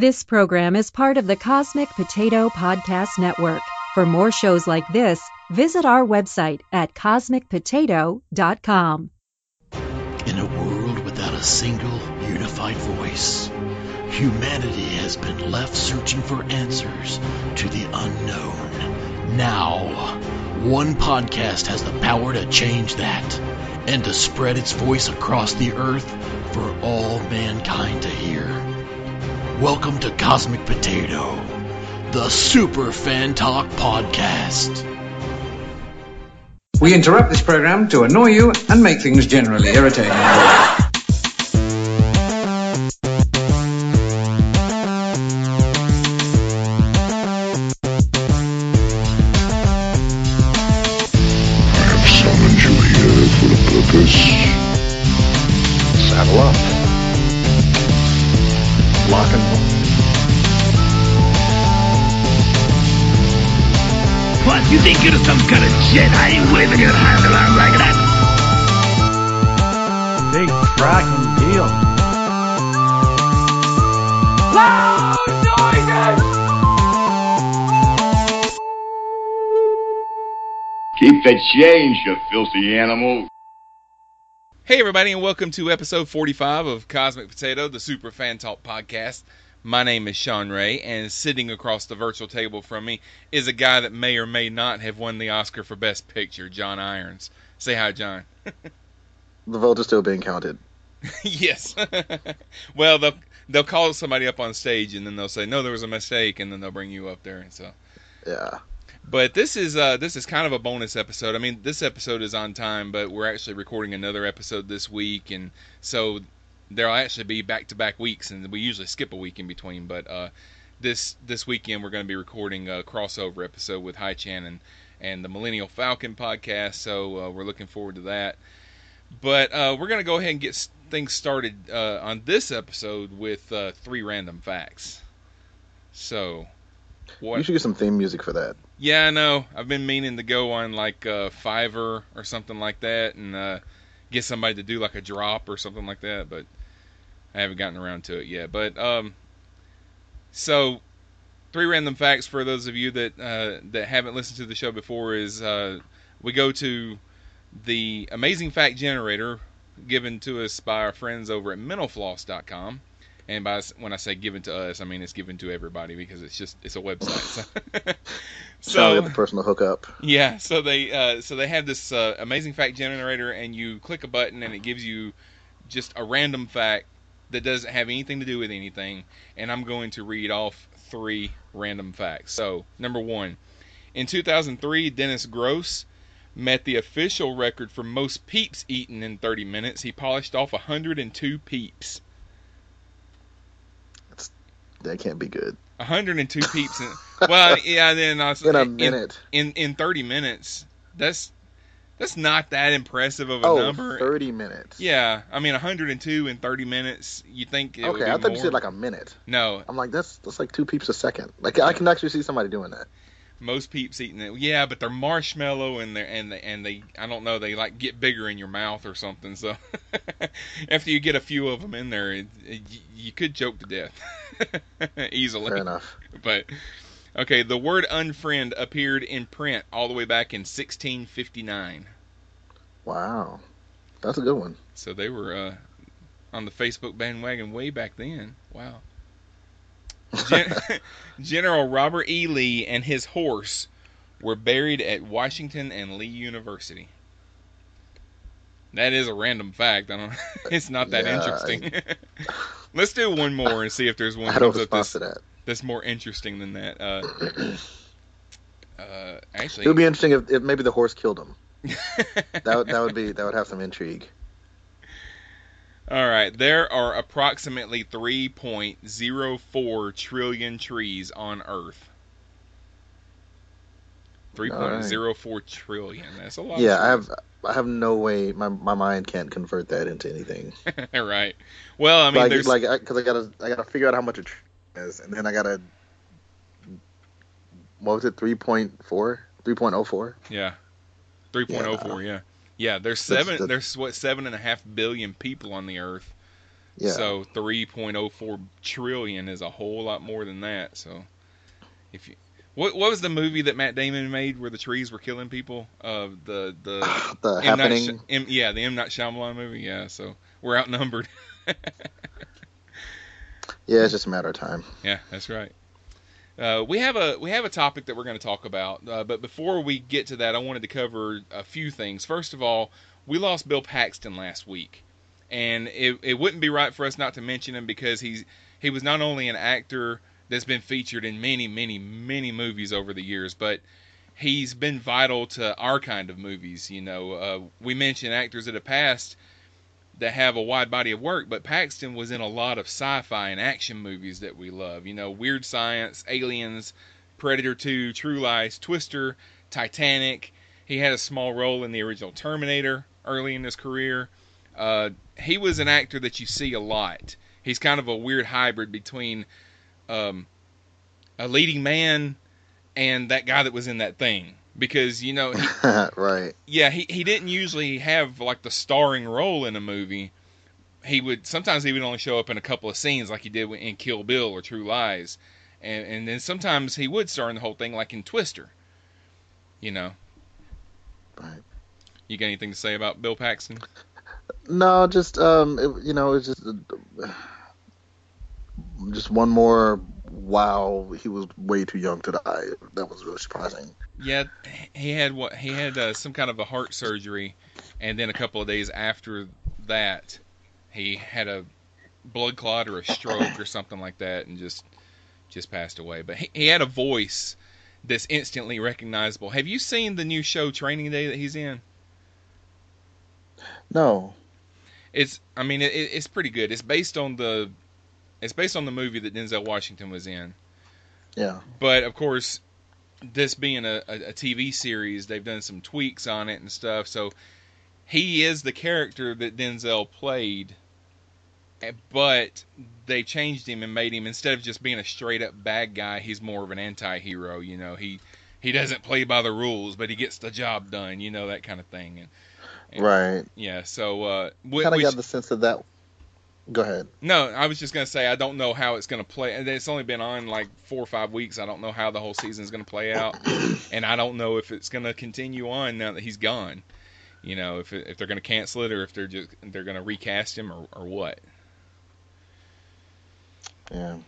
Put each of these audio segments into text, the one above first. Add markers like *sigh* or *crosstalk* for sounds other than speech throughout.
This program is part of the Cosmic Potato Podcast Network. For more shows like this, visit our website at cosmicpotato.com. In a world without a single unified voice, humanity has been left searching for answers to the unknown. Now, one podcast has the power to change that and to spread its voice across the earth for all mankind to hear. Welcome to Cosmic Potato, the Super Fan Talk Podcast. We interrupt this program to annoy you and make things generally irritating. Some kind of Jedi waving your hand around like that? Big fracking deal. Loud noises! Keep the change, you filthy animal. Hey, everybody, and welcome to episode 45 of Cosmic Potato, the Super Fan Talk podcast. My name is Sean Ray, and sitting across the virtual table from me is a guy that may or may not have won the Oscar for Best Picture, John Irons. Say hi, John. The vote is still being counted. *laughs* yes. *laughs* well, they'll they'll call somebody up on stage, and then they'll say, "No, there was a mistake," and then they'll bring you up there, and so. Yeah. But this is uh, this is kind of a bonus episode. I mean, this episode is on time, but we're actually recording another episode this week, and so there'll actually be back to back weeks, and we usually skip a week in between. But uh, this this weekend we're going to be recording a crossover episode with Hi Chan and, and the Millennial Falcon podcast, so uh, we're looking forward to that. But uh, we're going to go ahead and get things started uh, on this episode with uh, three random facts. So, what? You should get some theme music for that. Yeah, I know. I've been meaning to go on like uh, Fiverr or something like that and uh, get somebody to do like a drop or something like that, but I haven't gotten around to it yet. But um, so three random facts for those of you that uh, that haven't listened to the show before is uh, we go to the amazing fact generator given to us by our friends over at mentalfloss.com. And by when I say given to us, I mean it's given to everybody because it's just it's a website. *laughs* So, So get the personal hookup. yeah, so they uh, so they have this uh, amazing fact generator, and you click a button, and it gives you just a random fact that doesn't have anything to do with anything. And I'm going to read off three random facts. So number one, in 2003, Dennis Gross met the official record for most peeps eaten in 30 minutes. He polished off 102 peeps. That can't be good. 102 peeps. In, well, *laughs* yeah, then also In a minute. in in 30 minutes. That's that's not that impressive of a Oh, number. 30 minutes. Yeah, I mean 102 in 30 minutes. You think it would Okay, I thought you said like a minute. no. I'm like, that's that's like two peeps a second. Like I can actually see somebody doing that. Most peeps eating it. Yeah, but they're marshmallow and they and they, and they I don't know they like get bigger in your mouth or something. So *laughs* after you get a few of them in there, it, it, you could choke to death *laughs* easily. Fair enough. But okay, the word unfriend appeared in print all the way back in 1659. Wow. That's a good one. So they were uh, on the Facebook bandwagon way back then. Wow. Gen- *laughs* General Robert E. Lee and his horse were buried at Washington and Lee University. That is a random fact. I don't. *laughs* It's not that Yeah, interesting. *laughs* Let's do one more and see if there's one I comes up respond that's, that. that's more interesting than that. Uh, *clears throat* uh, actually, It would be interesting if, if maybe the horse killed him. That would, that would be that would have some intrigue. All right, there are approximately 3.04 trillion trees on Earth. 3.04 trillion. That's a lot. Yeah, I have I have no way my my mind can't convert that into anything. *laughs* right. Well, I mean, like there's like because I, gotta I gotta figure out how much a tree is, and then I gotta what was it 3.4 3.04 yeah, 3.04. Yeah, yeah. Yeah, there's seven. that- There's what seven and a half billion people on the Earth. Yeah. So 3.04 trillion is a whole lot more than that. So if you what what was the movie that Matt Damon made where the trees were killing people? Uh, the the *sighs* the M. Happening. M, yeah, the M Night Shyamalan movie. Yeah, so we're outnumbered. *laughs* Yeah, it's just a matter of time. Yeah, that's right. Uh, we have a we have a topic that we're going to talk about, uh, but before we get to that, I wanted to cover a few things. First of all, we lost Bill Paxton last week, and it, it wouldn't be right for us not to mention him because he's he was not only an actor that's been featured in many many many movies over the years, but he's been vital to our kind of movies. You know, uh, we mentioned actors that have passed that have a wide body of work, but Paxton was in a lot of sci-fi and action movies that we love. You know, Weird Science, Aliens, Predator 2, True Lies, Twister, Titanic. He had a small role in the original Terminator early in his career. Uh, he was an actor that you see a lot. He's kind of a weird hybrid between um, a leading man and that guy that was in that thing. Because you know, he, *laughs* right. yeah, he, he didn't usually have like the starring role in a movie. He would sometimes he would only show up in a couple of scenes like he did in Kill Bill or True Lies, and and then sometimes he would star in the whole thing like in Twister. You know. Right. You got anything to say about Bill Paxton? No, just um, it, you know, it's just uh, just one more. Wow, he was way too young to die. That was really surprising. Yeah, he had what he had uh, some kind of a heart surgery, and then a couple of days after that, he had a blood clot or a stroke or something like that, and just just passed away. But he, he had a voice that's instantly recognizable. Have you seen the new show Training Day that he's in? No. It's I mean it, it's pretty good. It's based on the it's based on the movie that Denzel Washington was in. Yeah. But of course, this being a, a, a TV series, they've done some tweaks on it and stuff. So he is the character that Denzel played, eh, but they changed him and made him instead of just being a straight up bad guy, he's more of an anti-hero. You know, he he doesn't play by the rules, but he gets the job done. You know that kind of thing. And, and Right. yeah, so uh, wh- Kind of got the sense of that. Go ahead. no, I was just gonna say I don't know how it's gonna play. and It's only been on like four or five weeks. I don't know how the whole season's gonna play out, *coughs* and I don't know if it's gonna continue on now that he's gone. You know, if if they're gonna cancel it or if they're just they're gonna recast him or or what. Yeah.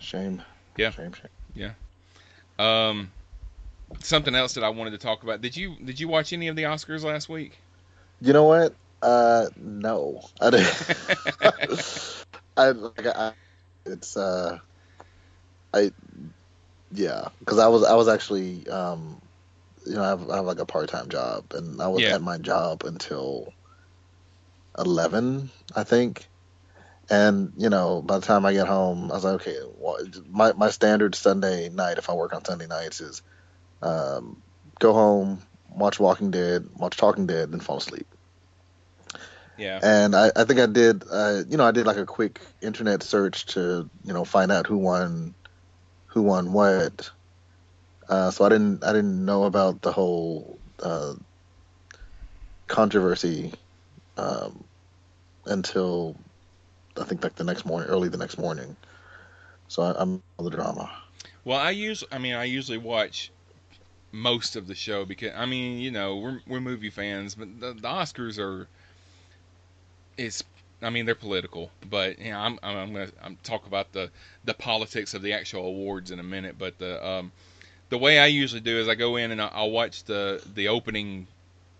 Shame. Yeah. Shame. Shame. Um, something else that I wanted to talk about. Did you did you watch any of the Oscars last week? You know what? Uh, no, I didn't. *laughs* I like I, it's uh, I yeah, because I was I was actually um, you know I have, I have like a part time job and I was Yeah. at my job until eleven I think, and you know by the time I get home I was like okay, well, my my standard Sunday night if I work on Sunday nights is um, go home watch Walking Dead watch Talking Dead then fall asleep. Yeah. And I, I think I did, uh, you know, I did like a quick internet search to, you know, find out who won, who won what. Uh, so I didn't, I didn't know about the whole uh, controversy um, until I think like the next morning, early the next morning. So I, I'm on the drama. Well, I usually, I mean, I usually watch most of the show because, I mean, you know, we're we're movie fans, but the, the Oscars are, it's, I mean, they're political, but you know, I'm I'm, gonna I'm talk about the the politics of the actual awards in a minute, but the um the way I usually do is I go in and I'll, I'll watch the the opening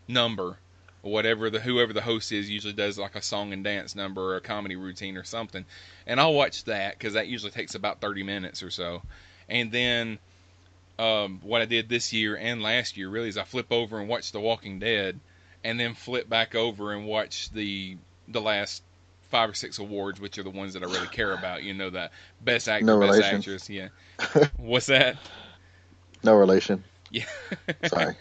number. Whatever the whoever the host is usually does like a song and dance number or a comedy routine or something, and I'll watch that because that usually takes about 30 minutes or so, and then um, what I did this year and last year really is I flip over and watch The Walking Dead, and then flip back over and watch the the last five or six awards, which are the ones that I really care about. You know, the best actor, No best relation. actress. Yeah. *laughs* What's that? No relation. Yeah. *laughs* Sorry.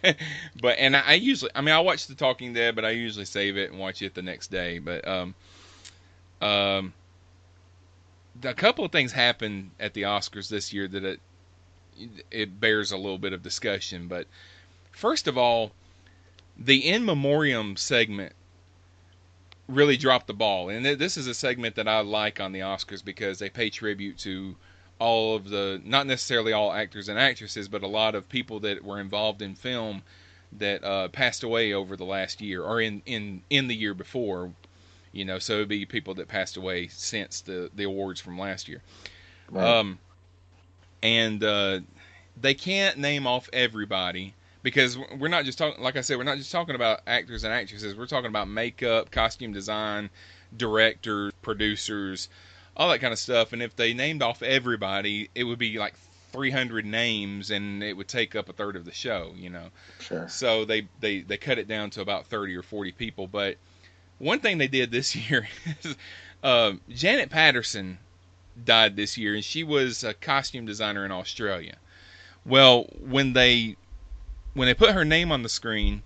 *laughs* but and I, I usually, I mean, I watch The Talking Dead, but I usually save it and watch it the next day. But um, um, a couple of things happened at the Oscars this year that it it bears a little bit of discussion. But first of all, the in memoriam segment really dropped the ball. And th- this is a segment that I like on the Oscars because they pay tribute to all of the not necessarily all actors and actresses, but a lot of people that were involved in film that uh, passed away over the last year or in in in the year before. You know, so it'd be people that passed away since the the awards from last year. Right. Um, and uh, they can't name off everybody because we're not just talking. Like I said, we're not just talking about actors and actresses. We're talking about makeup, costume design, directors, producers, all that kind of stuff. And if they named off everybody, it would be like 300 names, and it would take up a third of the show. You know. Sure. So they they they cut it down to about 30 or 40 people. But one thing they did this *laughs* year is uh, Janet Patterson died this year, and she was a costume designer in Australia. Well, when they when they put her name on the screen,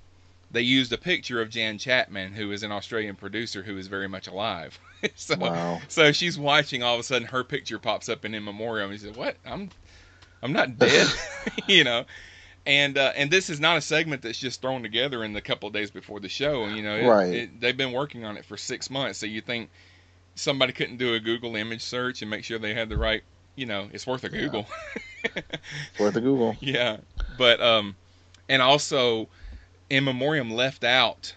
they used a picture of Jan Chapman, who is an Australian producer who is very much alive. *laughs* so, Wow. so she's watching. All of a sudden, her picture pops up in in memoriam. And she said, "What? I'm, I'm not *laughs* dead," *laughs* you know. And uh, and this is not a segment that's just thrown together in the couple of days before the show. You know, it- Right. it- they've been working on it for six months. So you think somebody couldn't do a Google image search and make sure they had the right? You know, it's worth a Google. It's worth a Google. Yeah, but um, and also, in memoriam left out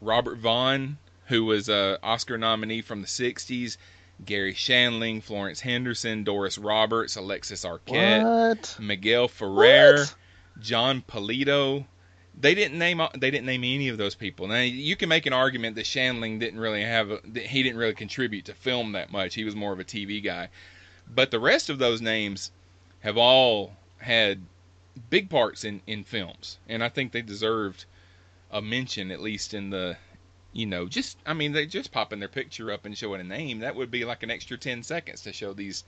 Robert Vaughn, who was a Oscar nominee from the '60s, Garry Shandling, Florence Henderson, Doris Roberts, Alexis Arquette, What? Miguel Ferrer, What? Jon Polito. They didn't name they didn't name any of those people. Now you can make an argument that Shandling didn't really have a, he didn't really contribute to film that much. He was more of a TV guy. But the rest of those names have all had big parts in in films, and I think they deserved a mention at least in the you know just I mean they just popping their picture up and showing a name that would be like an extra 10 seconds to show these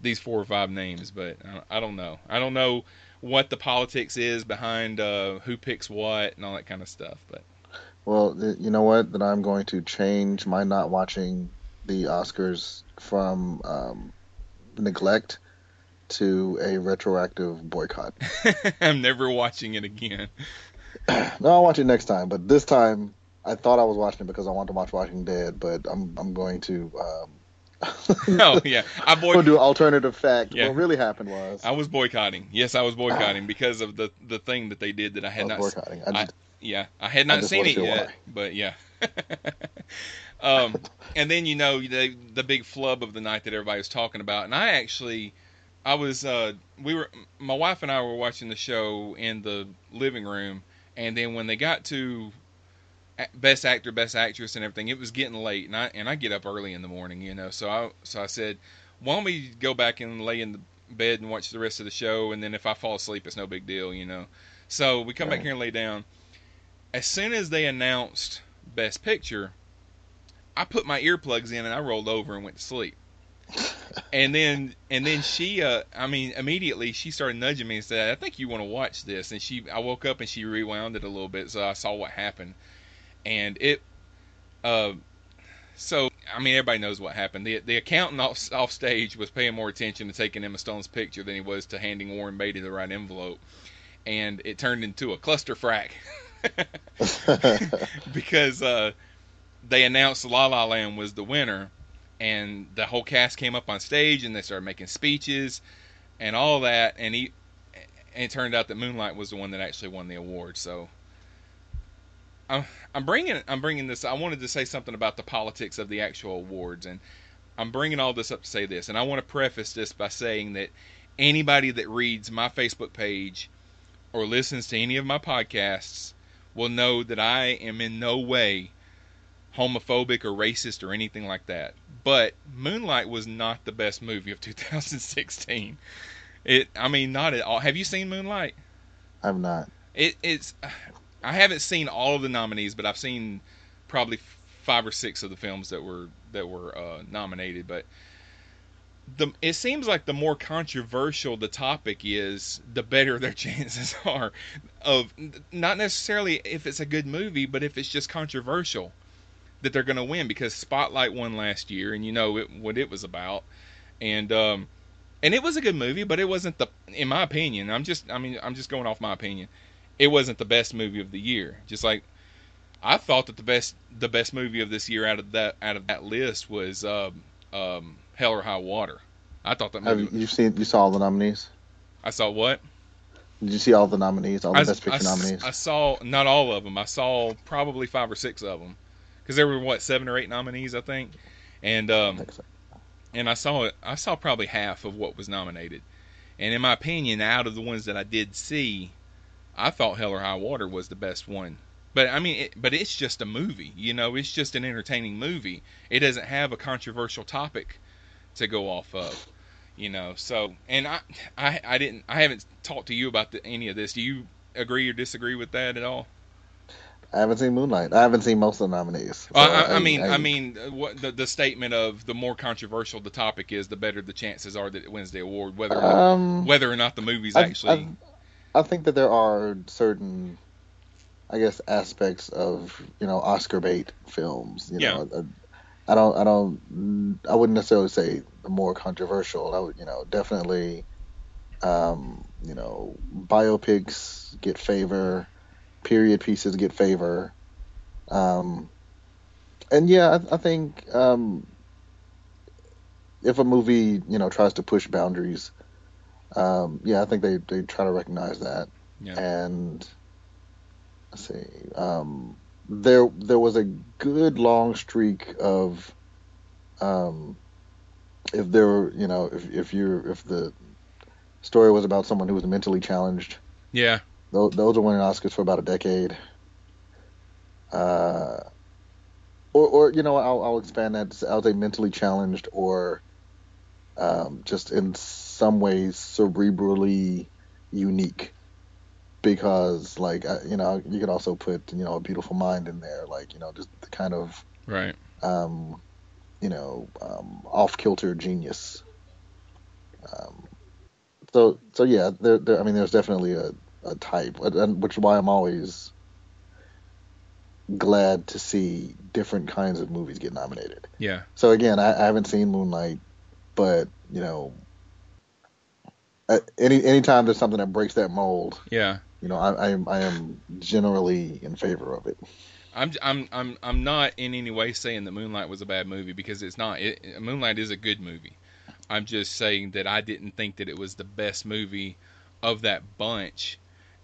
these four or five names, but I, don't know. I don't know what the politics is behind uh, who picks what and all that kind of stuff. But Well, you know what? Then I'm going to change my not watching the Oscars from um, neglect to a retroactive boycott. *laughs* I'm never watching it again. *clears throat* no, I'll watch it next time, but this time I thought I was watching it because I wanted to watch Walking Dead, but I'm I'm going to um, *laughs* oh yeah, I *laughs* I'm boy, going to do alternative fact. Yeah. What really happened was I was boycotting. Yes, I was boycotting *sighs* because of the the thing that they did that I I had was not. boycotting. I I, yeah, I had not just seen it yet, why. but yeah. um, and then you know the the big flub of the night that everybody was talking about, and I actually, I was uh, we were my wife and I were watching the show in the living room, and then when they got to best actor, best actress, and everything, it was getting late, and I and I get up early in the morning, you know, so I so I said, why don't we go back and lay in the bed and watch the rest of the show, and then if I fall asleep, it's no big deal, you know. So we come back here and lay down. As soon as they announced Best Picture, I put my earplugs in and I rolled over and went to sleep. And then and then she uh I mean immediately she started nudging me and said, I think you want to watch this and she I woke up and she rewound it a little bit so I saw what happened. And it uh so I mean everybody knows what happened. The the accountant off, off stage was paying more attention to taking Emma Stone's picture than he was to handing Warren Beatty the right envelope. And it turned into a cluster frack. *laughs* *laughs* because uh, they announced La La Land was the winner, and the whole cast came up on stage and they started making speeches and all that, and he and it turned out that Moonlight was the one that actually won the award. So I'm I'm bringing I'm bringing this. I wanted to say something about the politics of the actual awards, and I'm bringing all this up to say this, and I want to preface this by saying that anybody that reads my Facebook page or listens to any of my podcasts will know that I am in no way homophobic or racist or anything like that. But Moonlight was not the best movie of *laughs* 2016. It, I mean, not at all. Have you seen Moonlight? I'm not. It, it's, I haven't seen all of the nominees, but I've seen probably five or six of the films that were that were uh, nominated. But the it seems like the more controversial the topic is, the better *laughs* their chances are of not necessarily if it's a good movie, but if it's just controversial that they're going to win because Spotlight won last year, and you know it, what it was about, and um, and it was a good movie, but it wasn't the, in my opinion. I'm just, I mean, I'm just going off my opinion. It wasn't the best movie of the year. Just like I thought that the best the best movie of this year out of that out of that list was um, um, Hell or High Water. I thought that movie. you you seen you saw all the nominees? I saw what? Did you see all the nominees, all the I, best picture I- nominees? I saw not all of them. I saw probably five or six of them because there were what seven or eight nominees, I think. And I um, think so. and I saw it. I saw probably half of what was nominated. And in my opinion, out of the ones that I did see, I thought Hell or High Water was the best one. But I mean, it, but it's just a movie. You know, it's just an entertaining movie. It doesn't have a controversial topic to go off of. You know, so and I, I, I didn't. I haven't talked to you about the, any of this. Do you agree or disagree with that at all? I haven't seen Moonlight. I haven't seen most of the nominees. Uh, So I, I mean, I, mean, uh, what the, the statement of the more controversial the topic is, the better the chances are that it wins the award, whether or not, um, whether or not the movie's I- actually. I, I think that there are certain, I guess, aspects of you know Oscar bait films. You know, uh, I don't, I don't, I wouldn't necessarily say the more controversial. I would, you know, definitely, um, you know, biopics get favor, period pieces get favor, um, and yeah, I, I think um, if a movie you know tries to push boundaries um, yeah, I think they, they try to recognize that. Yeah. And let's see, um, there there was a good long streak of, um, if there were you know if if you're if the story was about someone who was mentally challenged, yeah, those, those are winning Oscars for about a decade. Uh, or or you know I'll I'll expand that. I'll say mentally challenged or um, just in some ways cerebrally unique because like I- you know you could also put you know a beautiful mind in there like you know just the kind of right. um, you know um, off kilter genius um, so so yeah there, there I mean there's definitely a, a type and which is why I'm always glad to see different kinds of movies get nominated Yeah, so again, I, I haven't seen Moonlight, but you know, any anytime there's something that breaks that mold, yeah. you know, I, I am I am generally in favor of it. I'm I'm I'm I'm not in any way saying that Moonlight was a bad movie because it's not. It, Moonlight is a good movie. I'm just saying that I didn't think that it was the best movie of that bunch,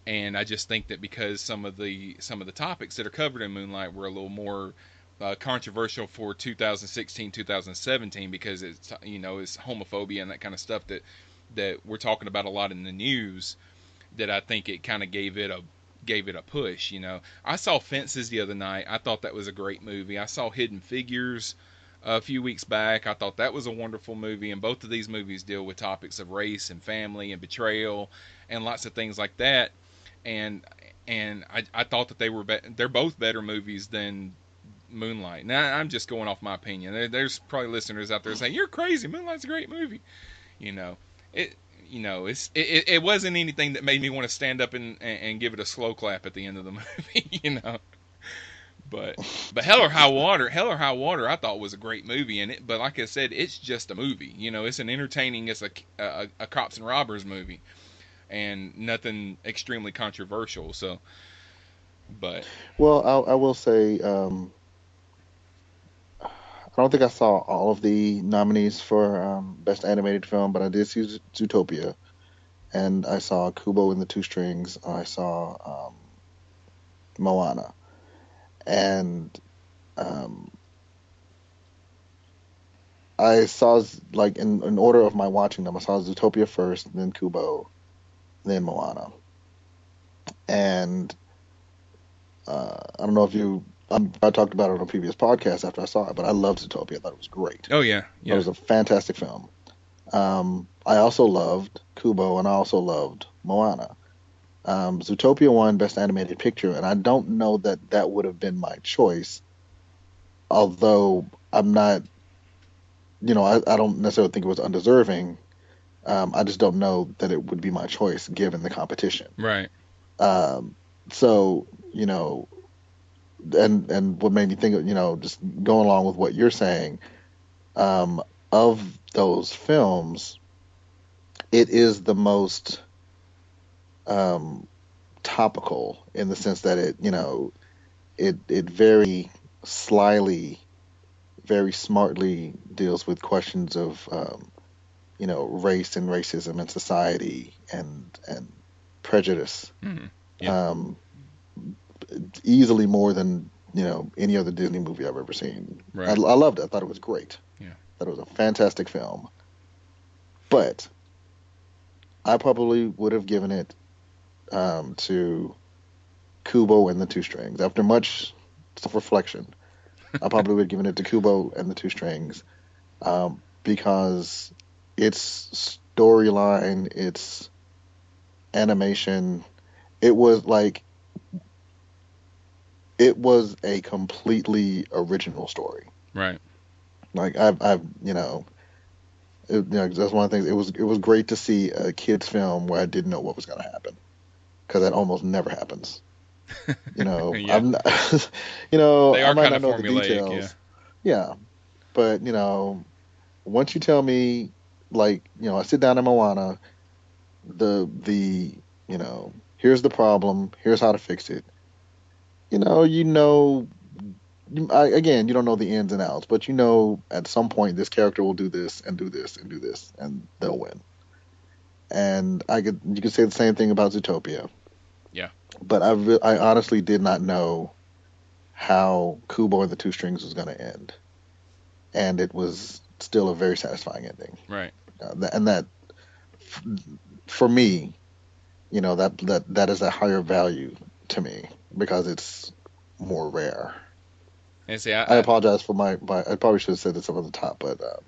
and I just think that because some of the some of the topics that are covered in Moonlight were a little more uh, controversial for 2016 2017 because it's you know it's homophobia and that kind of stuff that that we're talking about a lot in the news that I think it kind of gave it a gave it a push. You know, I saw Fences the other night. I thought that was a great movie. I saw Hidden Figures a few weeks back. I thought that was a wonderful movie. And both of these movies deal with topics of race and family and betrayal and lots of things like that. And and I, I thought that they were be- they're both better movies than Moonlight. Now I'm just going off my opinion. There, there's probably listeners out there saying you're crazy. Moonlight's a great movie. You know, it you know it's it, it- wasn't anything that made me want to stand up and, and and give it a slow clap at the end of the *laughs* movie. You know. But but Hell or High Water, Hell or High Water, I thought was a great movie, and it. But like I said, it's just a movie. You know, it's an entertaining, it's a a, a cops and robbers movie, and nothing extremely controversial. So, but Well, I, I will say, um, I don't think I saw all of the nominees for um, best animated film, but I did see Zootopia, and I saw Kubo and the Two Strings. I saw um, Moana, and um, I saw like in, in order of my watching them. I saw Zootopia first, then Kubo, then Moana, and uh, I don't know if you. Um, I talked about it on a previous podcast after I saw it, but I loved Zootopia. I thought it was great. oh yeah, It was a fantastic film. Um, I also loved Kubo, and I also loved Moana. Um, Zootopia won Best Animated Picture, and I don't know that that would have been my choice. Although I'm not, you know, I, I don't necessarily think it was undeserving. Um, I just don't know that it would be my choice given the competition. right, Um, so you know, and and what made me think, of, you know, just going along with what you're saying, um, of those films, it is the most um, topical in the sense that it, you know, it it very slyly, very smartly deals with questions of um, you know race and racism and society and and prejudice. Mhm. Yeah. Um, easily more than you know any other Disney movie I've ever seen. Right. I, I loved it. I thought it was great. Yeah. thought it was a fantastic film. But I probably would have given it um, to Kubo and the Two Strings after much self-reflection. I probably would have given it to Kubo and the Two Strings um, because its storyline, its animation, it was like it was a completely original story. Right. Like I've, I've, you know, it, you know, that's one of the things. It was, it was great to see a kids film where I didn't know what was going to happen, because that almost never happens. *laughs* You know, Yeah. I'm not, *laughs* you know, I might not know the details. Yeah, but you know, once you tell me, like, you know, I sit down in Moana, the the, you know, here's the problem, here's how to fix it. You know, you know I, again, you don't know the ins and outs, but you know at some point this character will do this and do this and do this, and they'll win. And I could you could say the same thing about Zootopia. Yeah. But I re- I honestly did not know how Kubo and the Two Strings was going to end, and it was still a very satisfying ending. Right. And that for me, you know that that that is a higher value to me because it's more rare. And see, I, I apologize for my, my I probably should have said this up at the top, but um,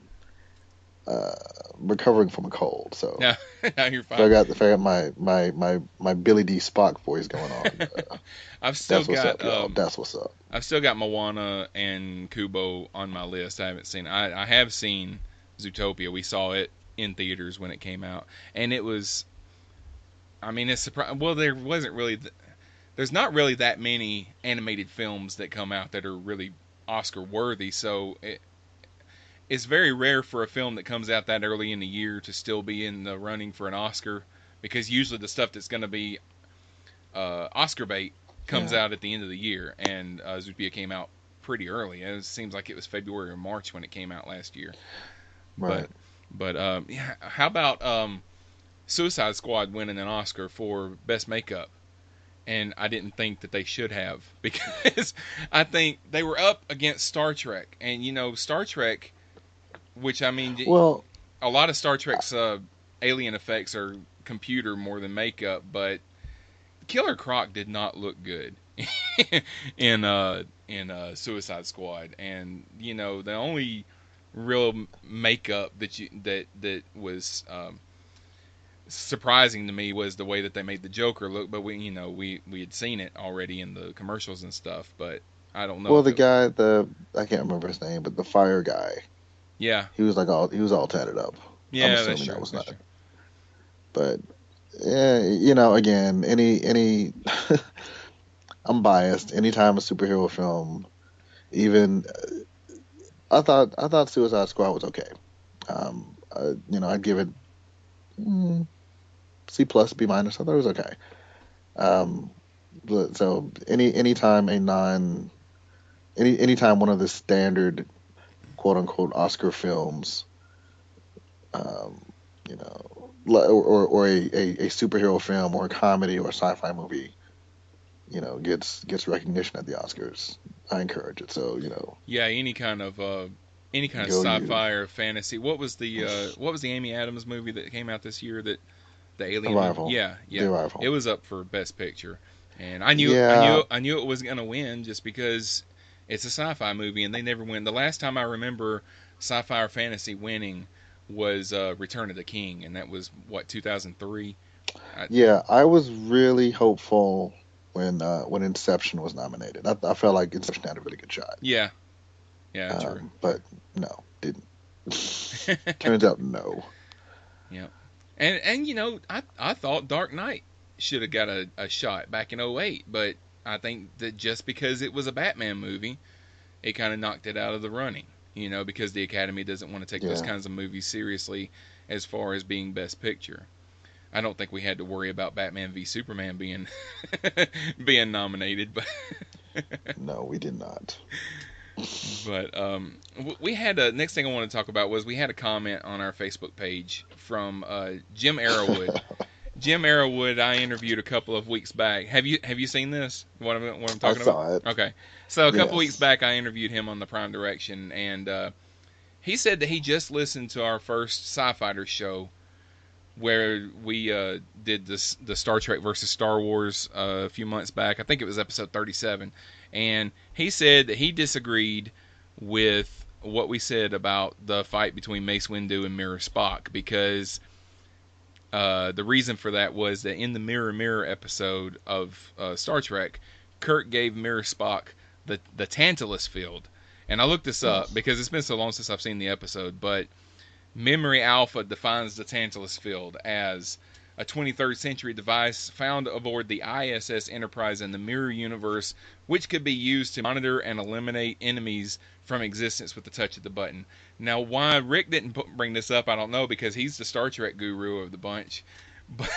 uh, recovering from a cold, so *laughs* yeah, no, you're I fine. got if I got my my my my Billy D Spock voice going on. *laughs* Uh, I've still got up, um, That's what's up. I've still got Moana and Kubo on my list. I haven't seen. I, I have seen Zootopia. We saw it in theaters when it came out, and it was. I mean, it's surprising. Well, there wasn't really. Th- there's not really that many animated films that come out that are really Oscar worthy. So it, it's very rare for a film that comes out that early in the year to still be in the running for an Oscar, because usually the stuff that's going to be uh, Oscar bait comes Yeah. out at the end of the year, and uh, Zootopia came out pretty early. It seems like it was February or March when it came out last year. Right. But um, yeah, how about um, Suicide Squad winning an Oscar for best makeup? And I didn't think that they should have *laughs* because I think they were up against Star Trek, and you know Star Trek, which I mean, Well, a lot of Star Trek's uh, alien effects are computer more than makeup, but Killer Croc did not look good *laughs* in uh, in uh, Suicide Squad, and you know the only real makeup that you that that was um, surprising to me was the way that they made the Joker look. But we you know we we had seen it already in the commercials and stuff, but I don't know. well, the guy, the I can't remember his name, but the fire guy, yeah, he was like all he was all tatted up. yeah, that's assuming true. that was not- true. but yeah, you know, again, any any, *laughs* I'm biased. Anytime a superhero film, even, uh, I thought I thought Suicide Squad was okay. Um, you know, I'd give it mm, C plus, B minus. I thought it was okay. Um, so any anytime a non, any anytime one of the standard, quote unquote Oscar films, um, you know, or or, or a, a, a superhero film or a comedy or a sci-fi movie, you know, gets gets recognition at the Oscars. I encourage it. So you know, Yeah, any kind of uh, any kind of sci-fi or fantasy. What was the uh, what was the Amy Adams movie that came out this year that the alien? Arrival. Yeah, yeah. The Arrival. It was up for Best Picture, and I knew I Yeah. knew I knew it was gonna win just because it's a sci-fi movie and they never win. The last time I remember sci-fi or fantasy winning was uh, Return of the King, and that was what 2003. yeah, I was really hopeful when uh, when Inception was nominated. I, I felt like Inception had a really good shot. Yeah, yeah. Um, but no, didn't. *laughs* Turns out no. Yeah, and and you know, I I thought Dark Knight should have got a, a shot back in 08, but I think that just because it was a Batman movie, it kind of knocked it out of the running. You know, because the Academy doesn't want to take those kinds of movies seriously as far as being Best Picture. I don't think we had to worry about Batman v Superman being *laughs* being nominated, but *laughs* no, we did not. But um, we had a next thing I want to talk about was we had a comment on our Facebook page from uh, Jim Arrowwood. *laughs* Jim Arrowwood, I interviewed a couple of weeks back. Have you have you seen this? What I'm what I'm talking I saw about? it. Okay, so a couple Yes. weeks back, I interviewed him on the Prime Direction, and uh, he said that he just listened to our first Sci-Fighter show, where we uh, did this the Star Trek versus Star Wars uh, a few months back. I think it was episode 37, and he said that he disagreed with what we said about the fight between Mace Windu and Mirror Spock because uh, the reason for that was that in the Mirror Mirror episode of uh, Star Trek, Kirk gave Mirror Spock the the Tantalus field, and I looked this up because it's been so long since I've seen the episode. But Memory Alpha defines the Tantalus field as a 23rd century device found aboard the ISS Enterprise in the Mirror Universe, which could be used to monitor and eliminate enemies from existence with the touch of the button. Now, why Rick didn't put, bring this up, I don't know, because he's the Star Trek guru of the bunch. *laughs* But,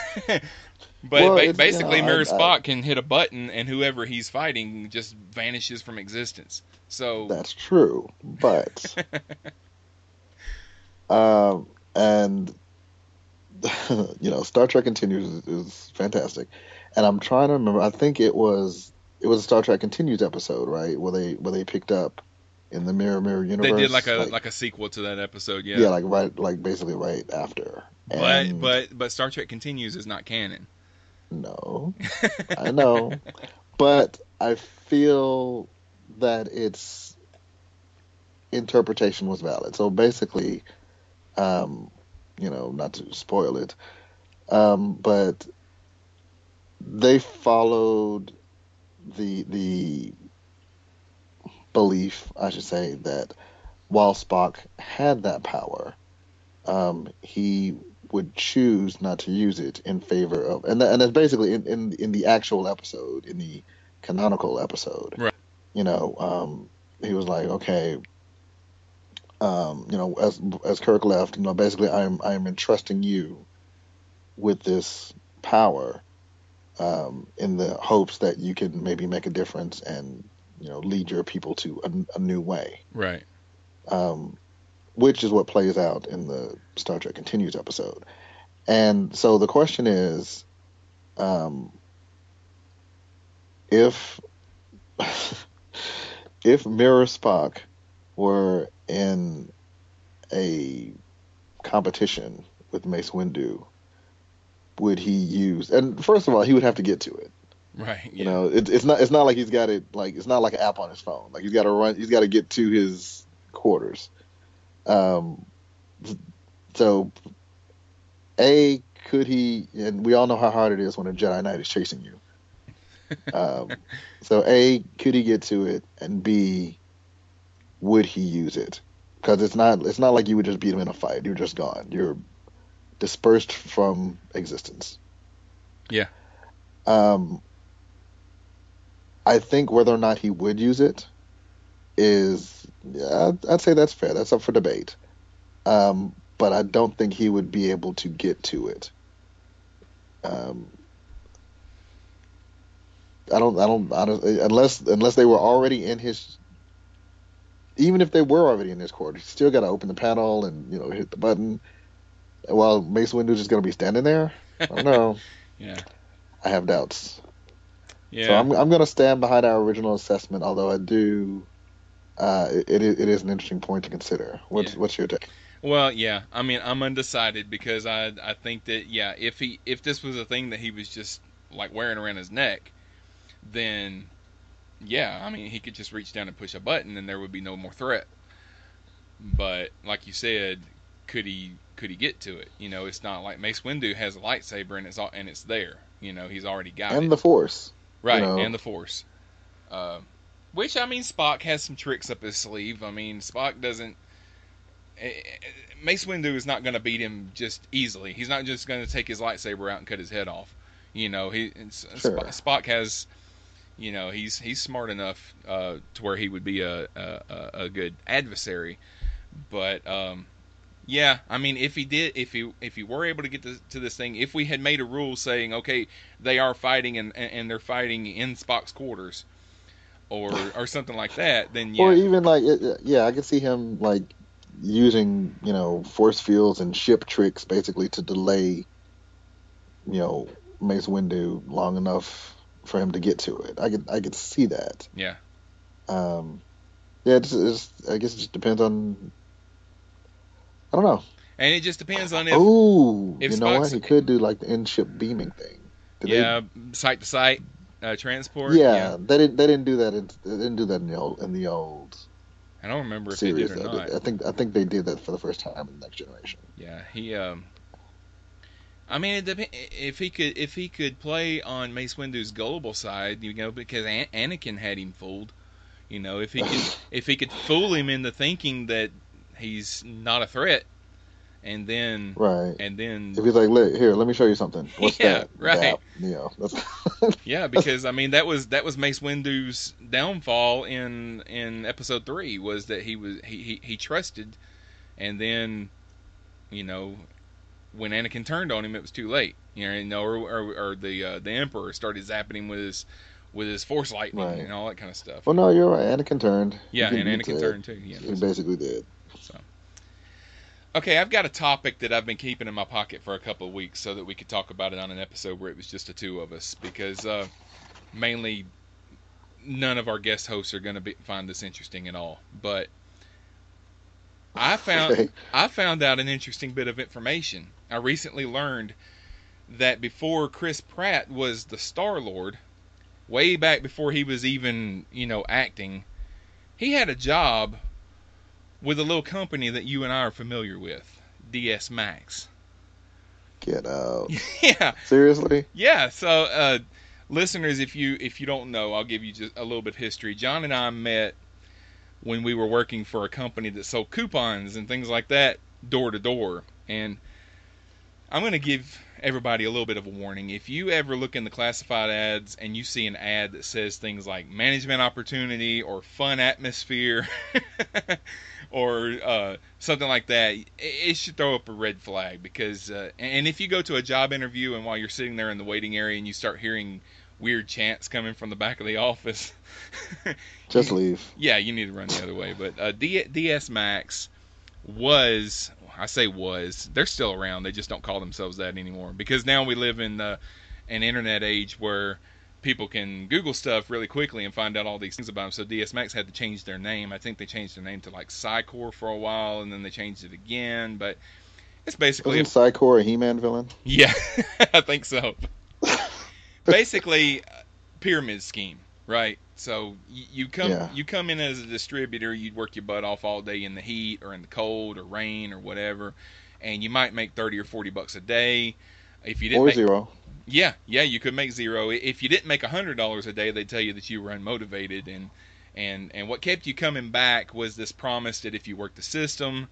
but Well, ba- basically, you know, Mirror I- I- can hit a button, and whoever he's fighting just vanishes from existence. So That's true, but *laughs* um, and *laughs* you know, Star Trek Continues is, is fantastic, and I'm trying to remember. I think it was it was a Star Trek Continues episode, right? Where they where they picked up in the Mirror Mirror universe. they did like a like, a sequel to that episode, yeah. yeah. like right like basically right after. but but but Star Trek Continues is not canon. no, *laughs* I know, but I feel that its interpretation was valid. So basically, um, you know, not to spoil it, um, but they followed the the belief, I should say, that while Spock had that power, um, he would choose not to use it in favor of, and and that's basically in, in in the actual episode, in the canonical episode, Right. you know, um, he was like, okay, um, you know, as as Kirk left, you know, basically, I'm I'm entrusting you with this power, um, in the hopes that you can maybe make a difference and you know lead your people to a, a new way Right. um, which is what plays out in the Star Trek Continues episode. And so the question is, um, if *laughs* if Mirror Spock were in a competition with Mace Windu, would he use? And first of all, he would have to get to it. Right. You know, it, it's not it's not like he's got it like it's not like an app on his phone. Like he's got to run, he's got to get to his quarters. Um, so a could he? And we all know how hard it is when a Jedi Knight is chasing you. *laughs* Um, so a could he get to it, and b would he use it? Because it's not it's not like you would just beat him in a fight. You're just gone. You're dispersed from existence. Yeah. Um, I think whether or not he would use it is, yeah, I'd, I'd say that's fair. That's up for debate. Um, but I don't think he would be able to get to it. Um, I don't, I don't, I don't, unless unless they were already in his. Even if they were already in his court, you still got to open the panel and you know hit the button. While Mace Windu is going to be standing there, I don't know. *laughs* Yeah. I have doubts. Yeah. So I'm I'm going to stand behind our original assessment, although I do. Uh, it, it is- it is an interesting point to consider. What's Yeah. what's your take? Well, yeah. I mean, I'm undecided because I I think that yeah, if he if this was a thing that he was just like wearing around his neck, then yeah, I mean, he could just reach down and push a button and there would be no more threat. But like you said, could he could he get to it? You know, it's not like Mace Windu has a lightsaber and it's all and it's there. You know, he's already got it. And the Force. Right, know. and the Force. Uh, which I mean, Spock has some tricks up his sleeve. I mean, Spock doesn't. eh, eh, Mace Windu is not going to beat him just easily. He's not just going to take his lightsaber out and cut his head off. You know, he Sure. Spock has. You know, he's he's smart enough uh, to where he would be a a, a- good adversary. But um, yeah, I mean, if he did, if he if he were able to get to, to this thing, if we had made a rule saying, okay, they are fighting and and they're fighting in Spock's quarters, or *laughs* or something like that, then yeah, Or even like, yeah, I could see him like using, you know, force fields and ship tricks basically to delay, you know, Mace Windu long enough for him to get to it. I could, I could see that. yeah, Um, yeah, it's, it's, I guess it just depends on. I don't know. and it just depends on if Oh, if you know what? He could do like the in-ship beaming thing. Did they- yeah, site to site uh, transport. yeah, they didn't. They didn't do that. In, they didn't do that in the old in the old I don't remember if series. they did or not. I think I think they did that for the first time in the Next Generation. Yeah, he. Um, I mean, it dep- if he could if he could play on Mace Windu's gullible side, you know, because An- Anakin had him fooled. You know, if he could *laughs* if he could fool him into thinking that he's not a threat, and then Right. and then If he's like, "Let- here, let me show you something. *laughs* What's Yeah, that? right. That. You know, *laughs* yeah, because I mean that was that was Mace Windu's downfall in in Episode three was that he was he he, he trusted, and then, you know, when Anakin turned on him, it was too late. You know, or or, or the uh, the Emperor started zapping him with his with his Force lightning Right. and all that kind of stuff. well, no, you're right. Anakin turned. yeah, and Anakin turned too. Yeah. He basically did. So. Okay, I've got a topic that I've been keeping in my pocket for a couple of weeks so that we could talk about it on an episode where it was just the two of us because uh, mainly none of our guest hosts are going to find this interesting at all. But I found *laughs* Okay. I found out an interesting bit of information. I recently learned that before Chris Pratt was the Star Lord, way back before he was even you know acting, he had a job with a little company that you and I are familiar with, DS Max. Get out. *laughs* yeah, Seriously? yeah. So, uh, listeners, if you if you don't know, I'll give you just a little bit of history. John and I met when we were working for a company that sold coupons and things like that door to door. And I'm going to give everybody a little bit of a warning. If you ever look in the classified ads and you see an ad that says things like management opportunity or fun atmosphere *laughs* or uh, something like that, it, should throw up a red flag because, uh, and if you go to a job interview and while you're sitting there in the waiting area and you start hearing weird chants coming from the back of the office, *laughs* Just leave. yeah, you need to run the other way. But uh, D- DS Max was, I say was, they're still around. They just don't call themselves that anymore because now we live in the, an internet age where people can Google stuff really quickly and find out all these things about them. So DS Max had to change their name. I think they changed their name to like Cydcor for a while, and then they changed it again. But it's basically a Wasn't Cydcor a He-Man villain? yeah, *laughs* I think so. *laughs* Basically, uh, pyramid scheme, right? So you, you come Yeah. you come in as a distributor, you'd work your butt off all day in the heat or in the cold or rain or whatever, and you might make thirty or forty bucks a day. If you didn't Or make, zero. yeah, yeah, you could make zero. If you didn't make a hundred dollars a day, they'd tell you that you were unmotivated, and and and what kept you coming back was this promise that if you worked the system,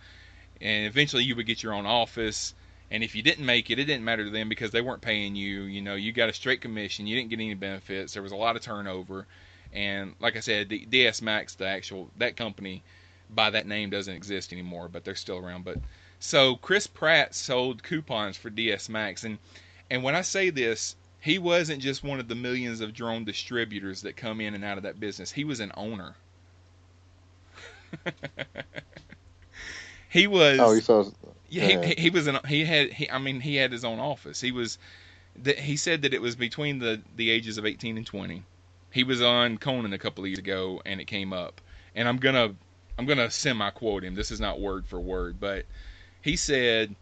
and eventually you would get your own office. And if you didn't make it, it didn't matter to them because they weren't paying you. You know, you got a straight commission. You didn't get any benefits. There was a lot of turnover, and like I said, DS Max, the actual that company by that name doesn't exist anymore, but they're still around. But so Chris Pratt sold coupons for DS Max, and and when I say this, he wasn't just one of the millions of drone distributors that come in and out of that business. He was an owner. *laughs* he was. Oh, you saw. Yeah, he, Yeah. he, he was an he had he I mean he had his own office. He was that he said that it was between the the ages of 18 and 20. He was on Conan a couple of years ago and it came up. And I'm going to I'm going to semi quote him. This is not word for word, but he said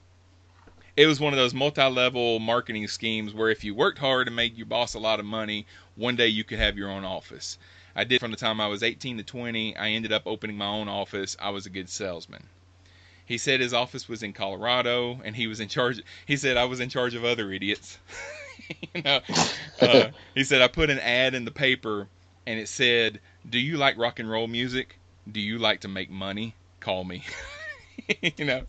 it was one of those multi-level marketing schemes where if you worked hard and made your boss a lot of money, one day you could have your own office. I did from the time I was 18 to 20. I ended up opening my own office. I was a good salesman. He said his office was in Colorado, and he was in charge. He said I was in charge of other idiots. *laughs* you know, uh, *laughs* he said I put an ad in the paper, and it said, "Do you like rock and roll music? Do you like to make money? Call me." *laughs* you know,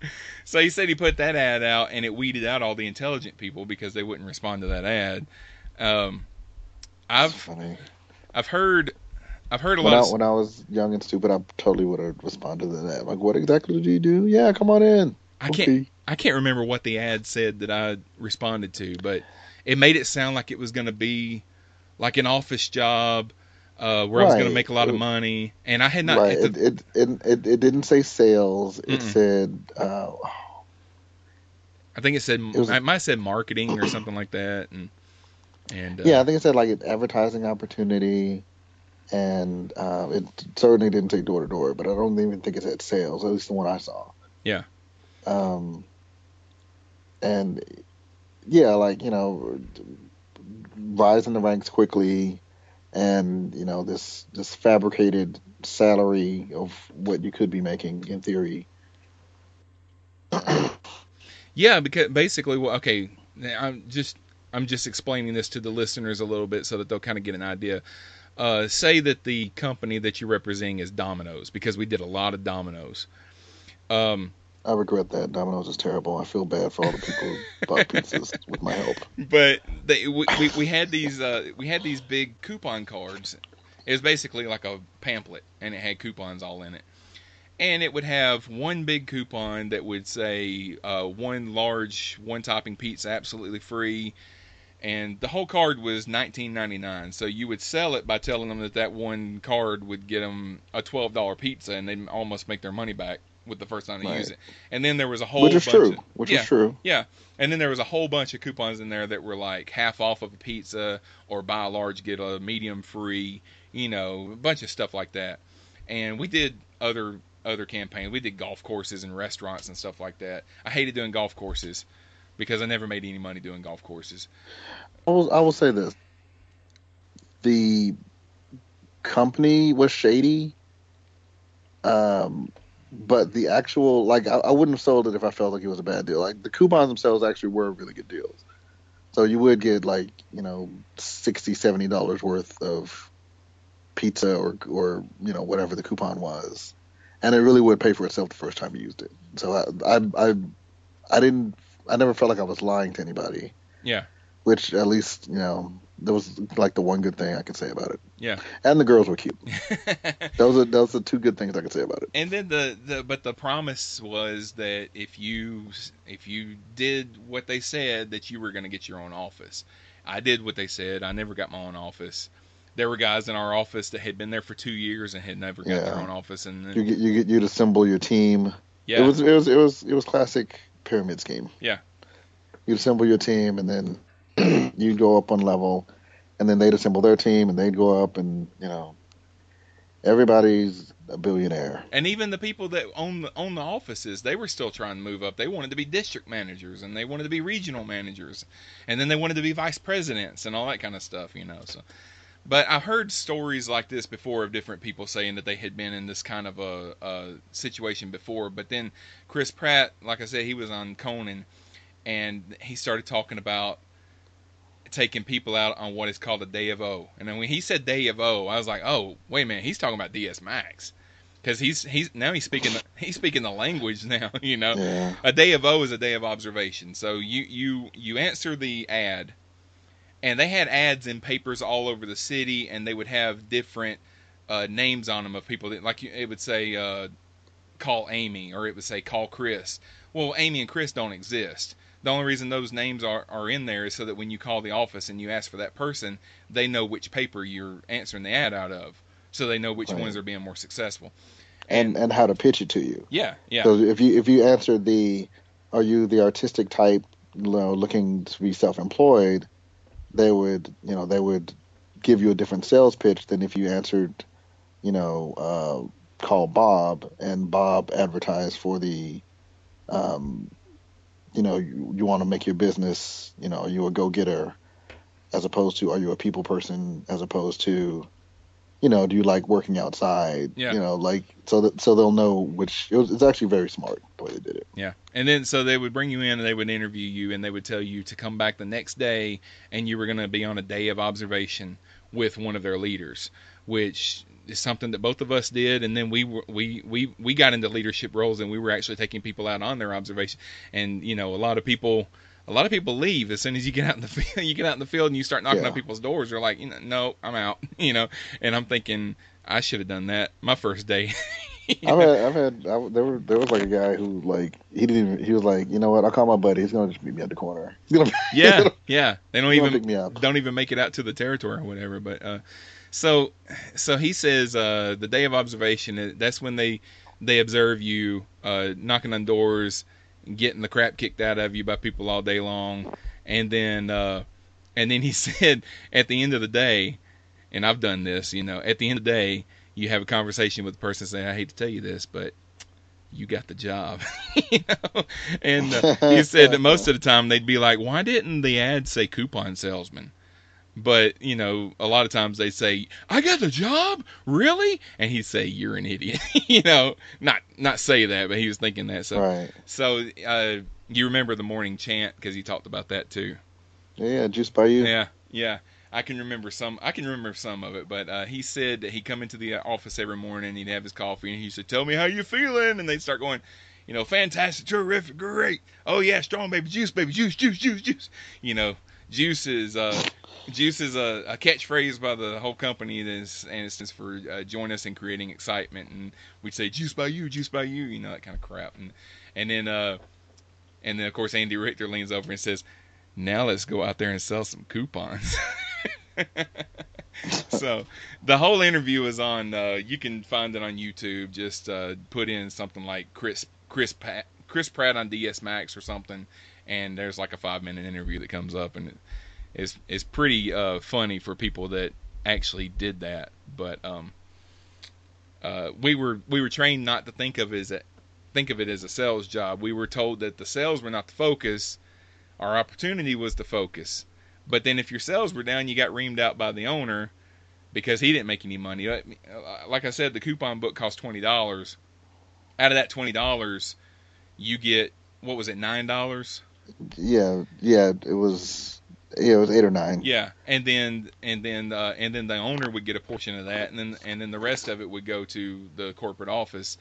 so he said he put that ad out, and it weeded out all the intelligent people because they wouldn't respond to that ad. Um, I've. I've heard I've heard a When lot. I, when I was young and stupid, I totally would have responded to that. Like, what exactly did you do? Yeah, come on in. I can't I can't remember what the ad said that I responded to, but it made it sound like it was going to be like an office job, uh, where I was going to make a lot of money, and I had not. right. the- It, it, it, it, it didn't say sales. It Mm-mm. said, uh, I think it said it was- I might have said marketing or something like that, and and uh, yeah, I think it said like an advertising opportunity, and uh, it certainly didn't say door to door. But I don't even think it said sales. At least the one I saw. Yeah. Um. And yeah, like you know, rise in the ranks quickly, and you know this this fabricated salary of what you could be making in theory. Yeah, because basically, well, okay, I'm just I'm just explaining this to the listeners a little bit so that they'll kind of get an idea. Uh, say that the company that you're representing is Domino's because we did a lot of Domino's. Um, I regret that. Domino's is terrible. I feel bad for all the people who bought pizzas with my help. but they, we, we we had these uh, we had these big coupon cards. It was basically like a pamphlet, and it had coupons all in it. And it would have one big coupon that would say uh, one large one topping pizza absolutely free, and the whole card was 19.99. So you would sell it by telling them that that one card would get them a $12 pizza, and they'd almost make their money back with the first time they Right. use it. And then there was a whole Which is bunch true. of- Which yeah, is true. yeah, and then there was a whole bunch of coupons in there that were like half off of a pizza or buy a large get a medium free, you know, a bunch of stuff like that. And we did other other campaigns. We did golf courses and restaurants and stuff like that. I hated doing golf courses because I never made any money doing golf courses. I will, I will say this: the company was shady, um, but the actual like I, I wouldn't have sold it if I felt like it was a bad deal. Like the coupons themselves actually were really good deals, so you would get like you know 60 70 dollars worth of pizza or or you know whatever the coupon was, and it really would pay for itself the first time you used it. So I I I, I didn't I never felt like I was lying to anybody Yeah, which at least you know that was like the one good thing I could say about it. yeah. And the girls were cute. Those are those are two good things I could say about it. and then the, the but the promise was that if you if you did what they said that you were going to get your own office i did what they said i never got my own office there were guys in our office that had been there for two years and had never got their own office and then, You get you get you'd assemble your team. yeah It was it was it was it was classic pyramid scheme. Yeah. You'd assemble your team and then *clears throat* you'd go up one level and then they'd assemble their team and they'd go up and you know everybody's a billionaire. and even the people that own the own the offices they were still trying to move up they wanted to be district managers and they wanted to be regional managers and then they wanted to be vice presidents and all that kind of stuff you know so But I've heard stories like this before of different people saying that they had been in this kind of a, a situation before. But then Chris Pratt, like I said, he was on Conan, and he started talking about taking people out on what is called a day of O. And then when he said day of O, I was like, oh, wait a minute, he's talking about DS Max. Because he's he's now he's speaking the, he's speaking the language *laughs* now, you know. Yeah. A day of O is a day of observation. So you you you answer the ad, and they had ads in papers all over the city, and they would have different uh, names on them of people that like it would say uh, call Amy or it would say call Chris. Well, Amy and Chris don't exist. The only reason those names are, are in there is so that when you call the office and you ask for that person, they know which paper you're answering the ad out of, so they know which Right. ones are being more successful. And and how to pitch it to you. Yeah, yeah, So if you if you answer the, are you the artistic type, you know, looking to be self-employed, they would you know they would give you a different sales pitch than if you answered, you know, uh, call Bob and Bob advertised for the, um, you know, you, you want to make your business, you know, are you a go-getter, as opposed to are you a people person, as opposed to, you know, do you like working outside? Yeah. You know, like so that so they'll know which. It was, it's actually very smart the way they did it. Yeah. And then so they would bring you in and they would interview you and they would tell you to come back the next day and you were going to be on a day of observation with one of their leaders, which is something that both of us did and then we were, we we we got into leadership roles and we were actually taking people out on their observation and you know a lot of people a lot of people leave as soon as you get out in the *laughs* field you get out in the field and you start knocking Yeah. on people's doors they're like you know no I'm out *laughs* you know and I'm thinking I should have done that my first day *laughs* I've had, I've had, I, there were, there was like a guy who like he didn't even, he was like, you know what, I'll call my buddy. He's gonna just meet me at the corner. He's gonna, yeah yeah they don't even pick me up. don't even make it out to the territory or whatever. But uh, So, so he says uh, the day of observation. uh, That's when they they observe you uh, knocking on doors, getting the crap kicked out of you by people all day long, and then uh, and then he *laughs* said at the end of the day, and I've done this. You know, at the end of the day, you have a conversation with the person saying, "I hate to tell you this, but." You got the job, *laughs* you know. And uh, he said that most of the time they'd be like, "Why didn't the ad say coupon salesman?" But you know, a lot of times they say, "I got the job, really," and he'd say, "You're an idiot." *laughs* you know, not not say that, but he was thinking that. So, Right. so uh, you remember the morning chant because he talked about that too. Yeah, juice by you. Yeah, yeah. I can remember some. I can remember some of it, but uh, he said that he'd come into the office every morning. He'd have his coffee, and he said, "Tell me how you feeling," and they'd start going, you know, fantastic, terrific, great. Oh yeah, strong baby juice, baby juice, juice, juice, juice. You know, juice is uh, juice is a, a catchphrase by the whole company, is, and just for uh, join us in creating excitement. And we'd say juice by you, juice by you, you know that kind of crap. And and then uh, and then of course Andy Richter leans over and says, "Now let's go out there and sell some coupons." *laughs* so the whole interview is on. Uh, you can find it on YouTube. Just uh, put in something like Chris Chris Pat, Chris Pratt on DS Max or something, and there's like a five minute interview that comes up, and it's it's pretty uh, funny for people that actually did that. But um, uh, we were we were trained not to think of it as a, think of it as a sales job. We were told that the sales were not the focus. Our opportunity was the focus. But then if your sales were down, you got reamed out by the owner because he didn't make any money. Uh, Like I said, the coupon book cost twenty dollars. Out of that twenty dollars, you get what was it nine dollars? Yeah, yeah, it was yeah, it was eight or nine. Yeah, and then and then uh, and then the owner would get a portion of that, and then and then the rest of it would go to the corporate office.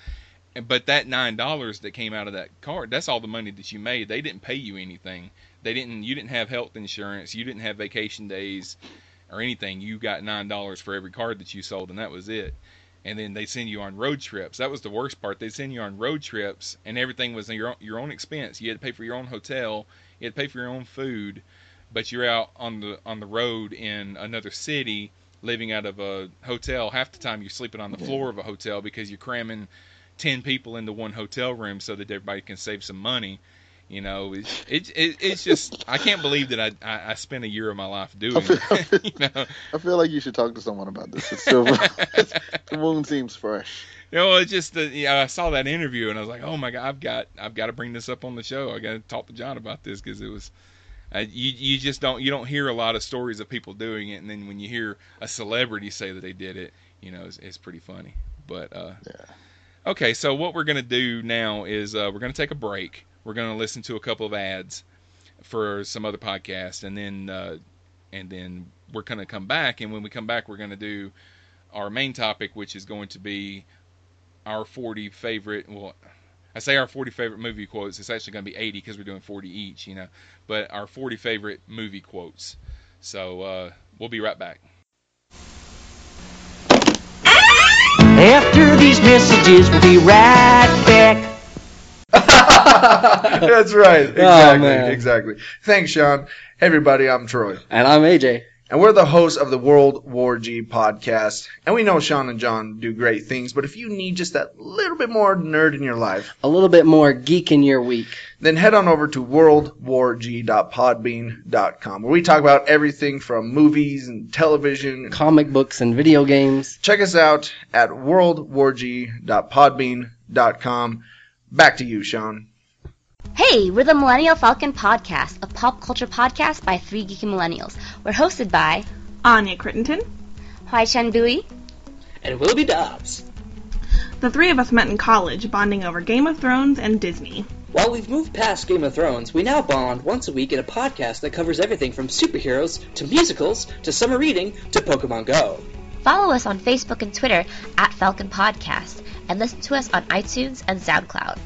But that nine dollars that came out of that card, that's all the money that you made. They didn't pay you anything. They didn't. You didn't have health insurance. You didn't have vacation days or anything. You got nine dollars for every card that you sold, and that was it. And then they send you on road trips. That was the worst part. They send you on road trips, and everything was your own, your own expense. You had to pay for your own hotel. You had to pay for your own food but you're out on the on the road in another city living out of a hotel half the time you're sleeping on the floor of a hotel because you're cramming 10 people into one hotel room so that everybody can save some money you know it's it, it, it's just i can't believe that I, I i spent a year of my life doing it *laughs* you *laughs* know I feel like you should talk to someone about this. It's still it's, *laughs* the wound seems fresh. you know it's just that yeah, i saw that interview and i was like oh my god i've got i've got to bring this up on the show i got to talk to john about this because it was uh, you you just don't you don't hear a lot of stories of people doing it, and then when you hear a celebrity say that they did it, you know, it's, it's pretty funny. But uh, Yeah. okay, so what we're gonna do now is uh, we're gonna take a break. We're gonna listen to a couple of ads for some other podcast, and then uh, and then we're gonna come back. And when we come back, we're gonna do our main topic, which is going to be our 40 favorite. Well, I say our 40 favorite movie quotes. It's actually going to be 80 because we're doing 40 each, you know. But our 40 favorite movie quotes. So uh, we'll be right back. After these messages, we'll be right back. *laughs* That's right. Oh, exactly. Oh, exactly. Thanks, Sean. Hey, everybody. I'm Troy. And I'm AJ. And we're the hosts of the World War G podcast. And we know Sean and John do great things, but if you need just that little bit more nerd in your life, A little bit more geek in your week. then head on over to worldwarg.podbean.com where we talk about everything from movies and television. Comic books and video games. Check us out at worldwarg.podbean.com. Back to you, Sean. Hey, we're the Millennial Falcon Podcast, a pop culture podcast by three geeky millennials. We're hosted by Anya Crittenton, Hwai Chen Bui, And Willoughby Dobbs. The three of us met in college, bonding over Game of Thrones and Disney. While we've moved past Game of Thrones, we now bond once a week in a podcast that covers everything from superheroes to musicals to summer reading to Pokemon Go. Follow us on Facebook and Twitter at Falcon Podcast, and listen to us on iTunes and SoundCloud.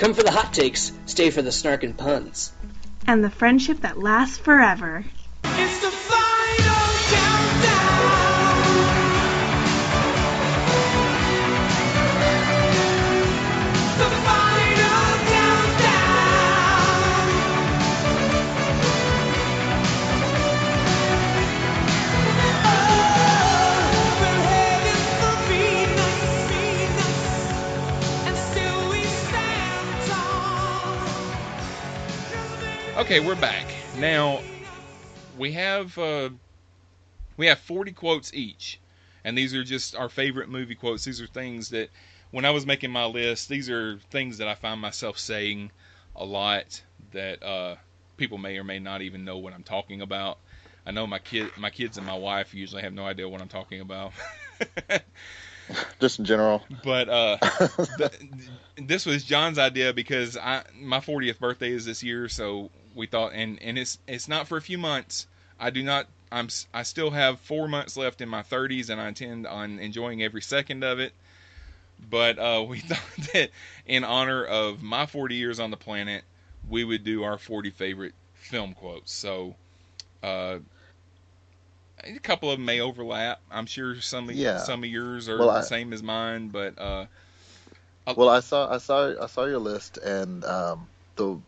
Come for the hot takes, stay for the snark and puns. And the friendship that lasts forever. Okay, we're back. Now we have uh, we have 40 quotes each, and these are just our favorite movie quotes. These are things that when I was making my list, these are things that I find myself saying a lot that uh, people may or may not even know what I'm talking about. I know my kid, my kids, and my wife usually have no idea what I'm talking about. *laughs* Just in general. But uh, *laughs* th- this was John's idea because I my 40th birthday is this year, so we thought, and and it's it's not for a few months. I do not. I'm I still have four months left in my 30s, and I intend on enjoying every second of it. But uh, we *laughs* thought that in honor of my 40 years on the planet, we would do our 40 favorite film quotes. So. Uh, a couple of them may overlap. I'm sure some of Yeah. some of yours are Well, the I- same as mine, but uh, Well, I saw I saw I saw your list, and um, the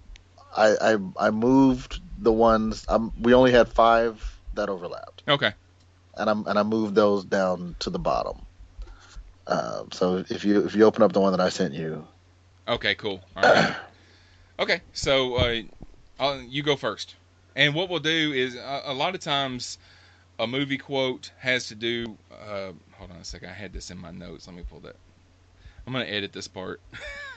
I, I I moved the ones. Um, we only had five that overlapped, okay. and I'm and I moved those down to the bottom. Um, so if you if you open up the one that I sent you, Okay, cool. All right. *coughs* okay, so uh, you go first. And what we'll do is a, a lot of times a movie quote has to do. Uh, hold on a second. I had this in my notes. Let me pull that. I'm gonna edit this part. *laughs*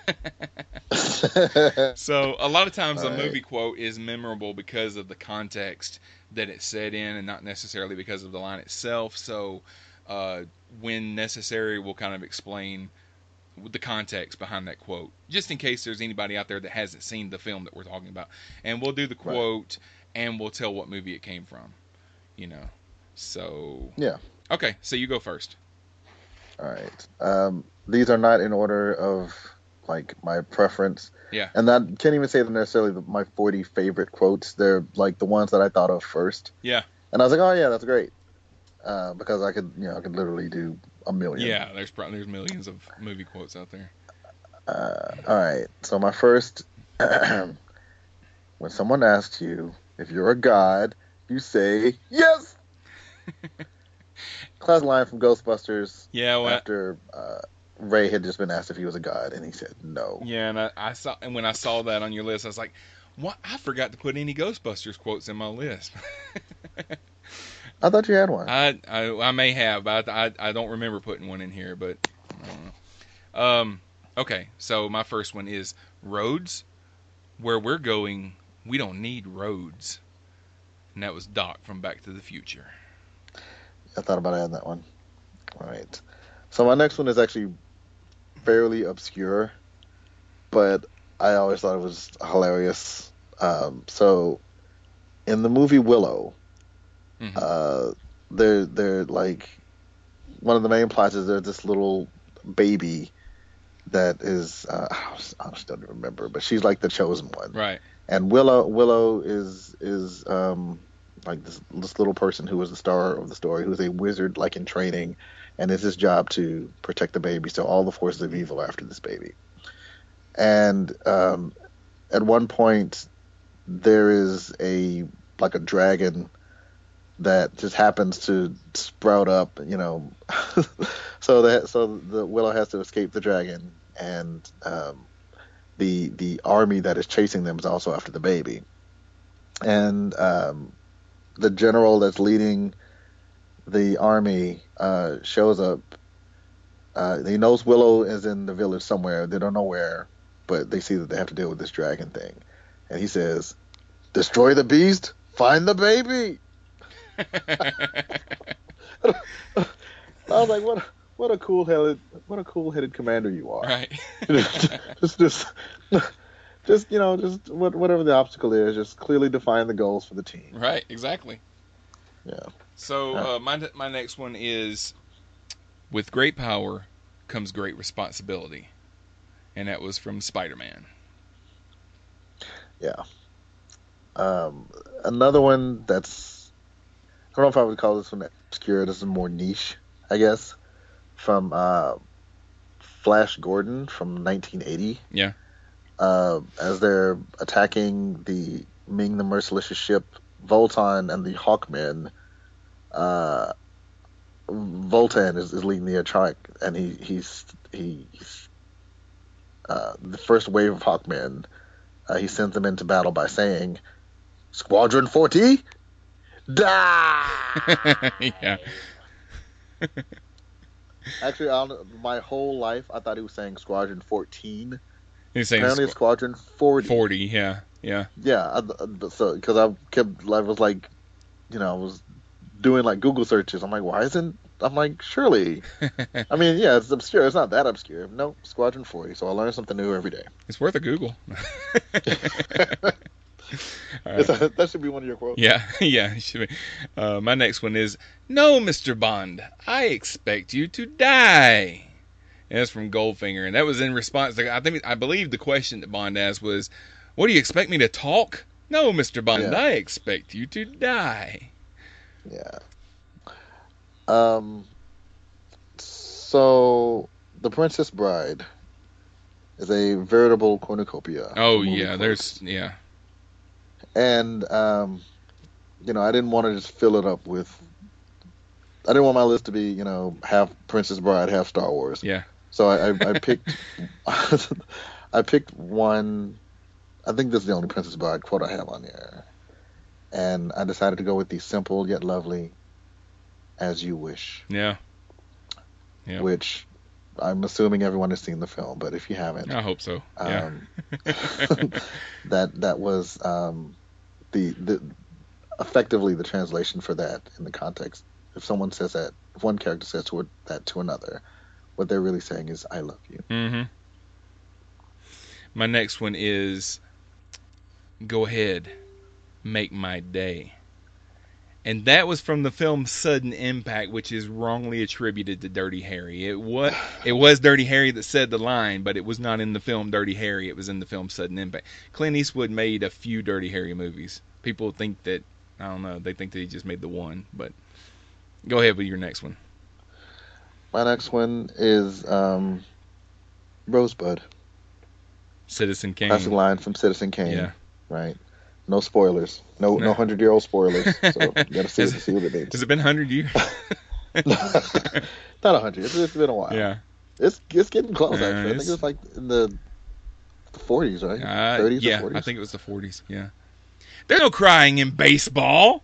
*laughs* so a lot of times a All right. movie quote is memorable because of the context that it's set in, and not necessarily because of the line itself. So uh, when necessary, we'll kind of explain the context behind that quote, just in case there's anybody out there that hasn't seen the film that we're talking about. And we'll do the Right. quote, and we'll tell what movie it came from. You know. So yeah. okay, so you go first. All right. Um, these are not in order of like my preference. Yeah. And that can't even say they're necessarily my 40 favorite quotes. They're like the ones that I thought of first. Yeah. And I was like, oh yeah, that's great. Uh, because I could, you know, I could literally do a million. Yeah, there's probably there's millions of movie quotes out there. Uh, all right. So my first, *clears throat* when someone asks you if you're a god, you say yes. *laughs* Class line from Ghostbusters. Yeah, well, After uh, Ray had just been asked if he was a god, and he said no. Yeah, and I, I saw and when I saw that on your list, I was like, "What? I forgot to put any Ghostbusters quotes in my list." *laughs* I thought you had one. I, I I may have, but I, I I don't remember putting one in here. But know. Um, okay, so my first one is roads. Where we're going, we don't need roads. And that was Doc from Back to the Future. I thought about adding that one. All right. So my next one is actually fairly obscure, but I always thought it was hilarious. Um, so in the movie Willow, Mm-hmm. uh, they're they're like one of the main plots is there's this little baby that is uh, I just- don't remember, but she's like the chosen one Right. and Willow Willow is is um like this this little person who was the star of the story, who's a wizard like in training, and it's his job to protect the baby. So all the forces of evil are after this baby. And um, at one point, there is a like a dragon that just happens to sprout up, you know. *laughs* so that so the Willow has to escape the dragon, and um, the the army that is chasing them is also after the baby. And um, the general that's leading the army uh, shows up. Uh, he knows Willow is in the village somewhere. They don't know where, but they see that they have to deal with this dragon thing. And he says, "Destroy the beast, find the baby." *laughs* I was like, "What? What a cool headed, what a cool headed commander you are!" Right. *laughs* just, just, just you know, just what, whatever the obstacle is, just clearly define the goals for the team. Right. Exactly. Yeah. So uh, my my next one is, with great power comes great responsibility, and that was from Spider-Man. Yeah. Um, another one that's I don't know if I would call this one obscure. This is more niche, I guess. From uh, Flash Gordon from 1980. Yeah. Uh, as they're attacking the Ming the Merciless ship, Vultan and the Hawkmen. Uh, Vultan is, is leading the attack, and he he's he's uh, the first wave of Hawkmen. Uh, he sends them into battle by saying, Squadron 40? Die! *laughs* yeah. *laughs* Actually, on my whole life, I thought he was saying Squadron 14. He's saying Apparently, squ- Squadron 40. 40, yeah. Yeah. Yeah, I, so because I kept, I was like, you know, I was doing like Google searches. I'm like, why isn't? I'm like, surely. *laughs* I mean, yeah, it's obscure. It's not that obscure. No, Squadron 40. So I learn something new every day. It's worth a Google. *laughs* *laughs* That, that should be one of your quotes. Yeah, yeah, it should be. Uh, my next one is No, Mr. Bond, I expect you to die. And that's from Goldfinger, and that was in response to I think I believe the question that Bond asked was, "What do you expect me to talk?" No, Mr. Bond, Yeah. I expect you to die. Yeah. Um. So, The Princess Bride is a veritable cornucopia. Oh yeah, there's yeah, and um, you know, I didn't want to just fill it up with. I didn't want my list to be, you know, half Princess Bride, half Star Wars. yeah. So I, I, I picked, *laughs* I picked one. I think this is the only Princess Bride quote I have on there, and I decided to go with the simple yet lovely, "As you wish," Yeah. Yeah. which I'm assuming everyone has seen the film, but if you haven't, I hope so. Yeah. um, *laughs* that that was um, the the effectively the translation for that in the context. If someone says that, if one character says to that to another, what they're really saying is "I love you." Mm-hmm. My next one is Go ahead, make my day. And that was from the film Sudden Impact, which is wrongly attributed to Dirty Harry. It was it was Dirty Harry that said the line, but it was not in the film Dirty Harry. It was in the film Sudden Impact. Clint Eastwood made a few Dirty Harry movies. People think that I don't know. They think that he just made the one, but go ahead with your next one. My next one is um, Rosebud. Citizen Kane. That's a line from Citizen Kane. Yeah. Right. No spoilers. No no hundred year old spoilers. So *laughs* you gotta see, Has- see what it means. Has it been hundred years? *laughs* Not a hundred. It's, it's been a while. yeah. It's it's getting close. Yeah, actually, I think it's- it was like in the forties, right? Uh, Thirties yeah, or I forties. think it was the 40s. Yeah. There's no crying in baseball.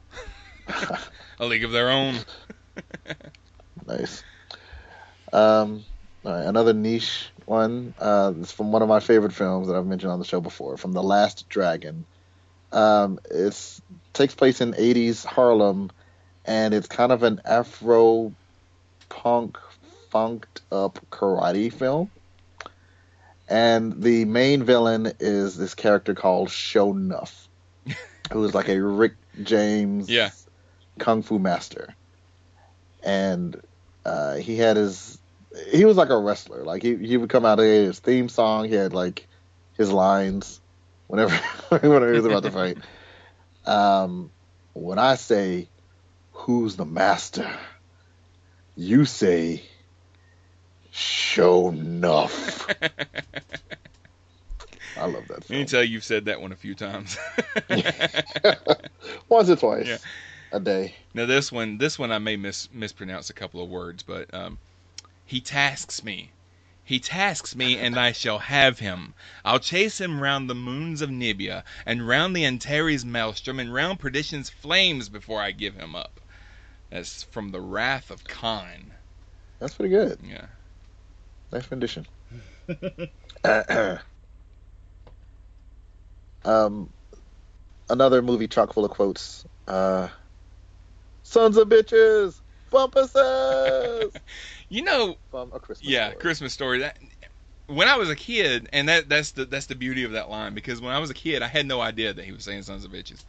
*laughs* a league of their own. Nice. Um, all right, another niche one. Uh, it's from one of my favorite films that I've mentioned on the show before, from The Last Dragon. Um, it's takes place in '80s Harlem, and it's kind of an Afro punk, funked up karate film. And the main villain is this character called Sho'nuff, *laughs* who is like a Rick James Yeah. kung fu master. And uh, he had his he was like a wrestler. Like he he would come out of his theme song. He had like his lines whenever *laughs* whenever he was about to *laughs* fight. Um, when I say who's the master, you say show enough. I love that *laughs* Let film. me tell you, you've said that one a few times. Once or twice Yeah. a day. now this one, this one I may mis- mispronounce a couple of words, but um, he tasks me. He tasks me, and I shall have him. I'll chase him round the moons of Nibia, and round the Antares maelstrom, and round perdition's flames before I give him up. That's from the Wrath of Khan. That's pretty good. Yeah. Nice rendition. *laughs* *clears throat* um, another movie chock full of quotes. Uh, Sons of bitches, bumpuses *laughs* You know, from a Christmas. yeah, Story. Christmas story. That when I was a kid, and that that's the that's the beauty of that line because when I was a kid, I had no idea that he was saying sons of bitches.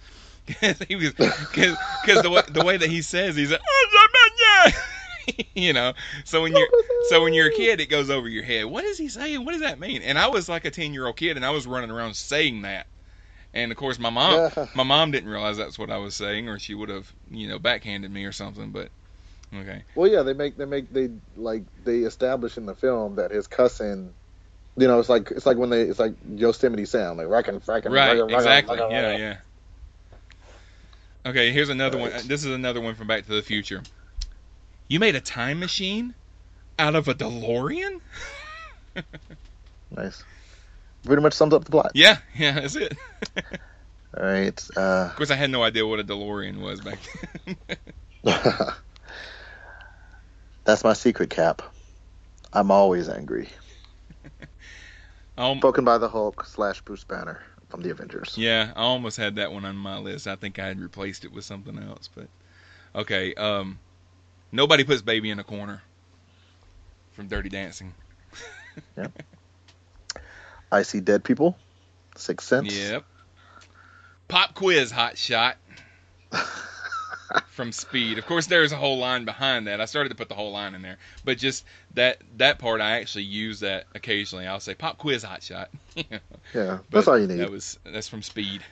*laughs* 'Cause he was because the way the way that he says he's like, "Oh, *laughs* you know. So when you're so when you're a kid, it goes over your head. What is he saying? What does that mean? And I was like a ten year old kid, and I was running around saying that. And of course, my mom my mom didn't realize that's what I was saying, or she would have you know backhanded me or something. But okay, Well, yeah, they make they make they like they establish in the film that his cussing. You know, it's like it's like when they it's like Yosemite Sam, like racking, fracking, right, exactly, yeah, yeah. Okay, here's another Right. one. This is another one from Back to the Future. You made a time machine out of a DeLorean? Nice. Pretty much sums up the plot. Yeah, yeah, that's it. *laughs* All right. Uh, Of course, I had no idea what a DeLorean was back then. *laughs* *laughs* that's my secret cap. I'm always angry. *laughs* Um, Spoken by the Hulk slash Bruce Banner from the Avengers. Yeah, I almost had that one on my list. I think I had replaced it with something else, but okay. Um, nobody puts baby in a corner from Dirty Dancing. *laughs* yeah. I see dead people. Sixth Sense. Yep. Pop quiz, hot shot. *laughs* From Speed. Of course, there's a whole line behind that. I started to put the whole line in there, but just that that part, I actually use that occasionally. I'll say pop quiz, hot shot. *laughs* Yeah, But that's all you need. That was that's from Speed.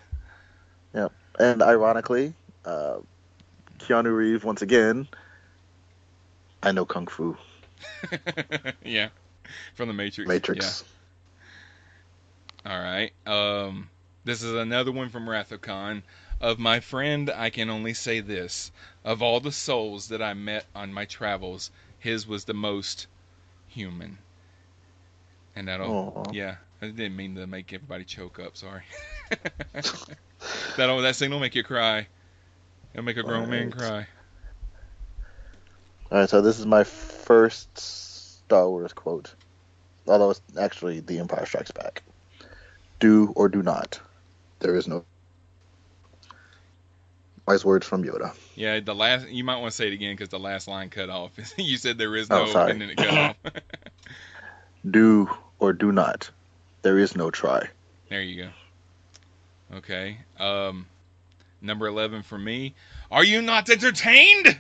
Yeah, And ironically, uh, Keanu Reeves once again. I know kung fu. *laughs* yeah, from the Matrix. Matrix. Yeah. All right. Um, this is another one from Wrath of Khan. Of my friend, I can only say this: of all the souls that I met on my travels, his was the most human. And I don't. Aw. Yeah, I didn't mean to make everybody choke up. Sorry. *laughs* that don't, that thing don't make you cry. It'll make a grown man cry. All right, so this is my first Star Wars quote, although it's actually The Empire Strikes Back. Do or do not. There is no. Wise words from Yoda. Yeah, the last you might want to say it again because the last line cut off. *laughs* you said there is Oh, no, sorry. and then it cut off. *laughs* Do or do not. There is no try. There you go. Okay. Um, number eleven for me. Are you not entertained?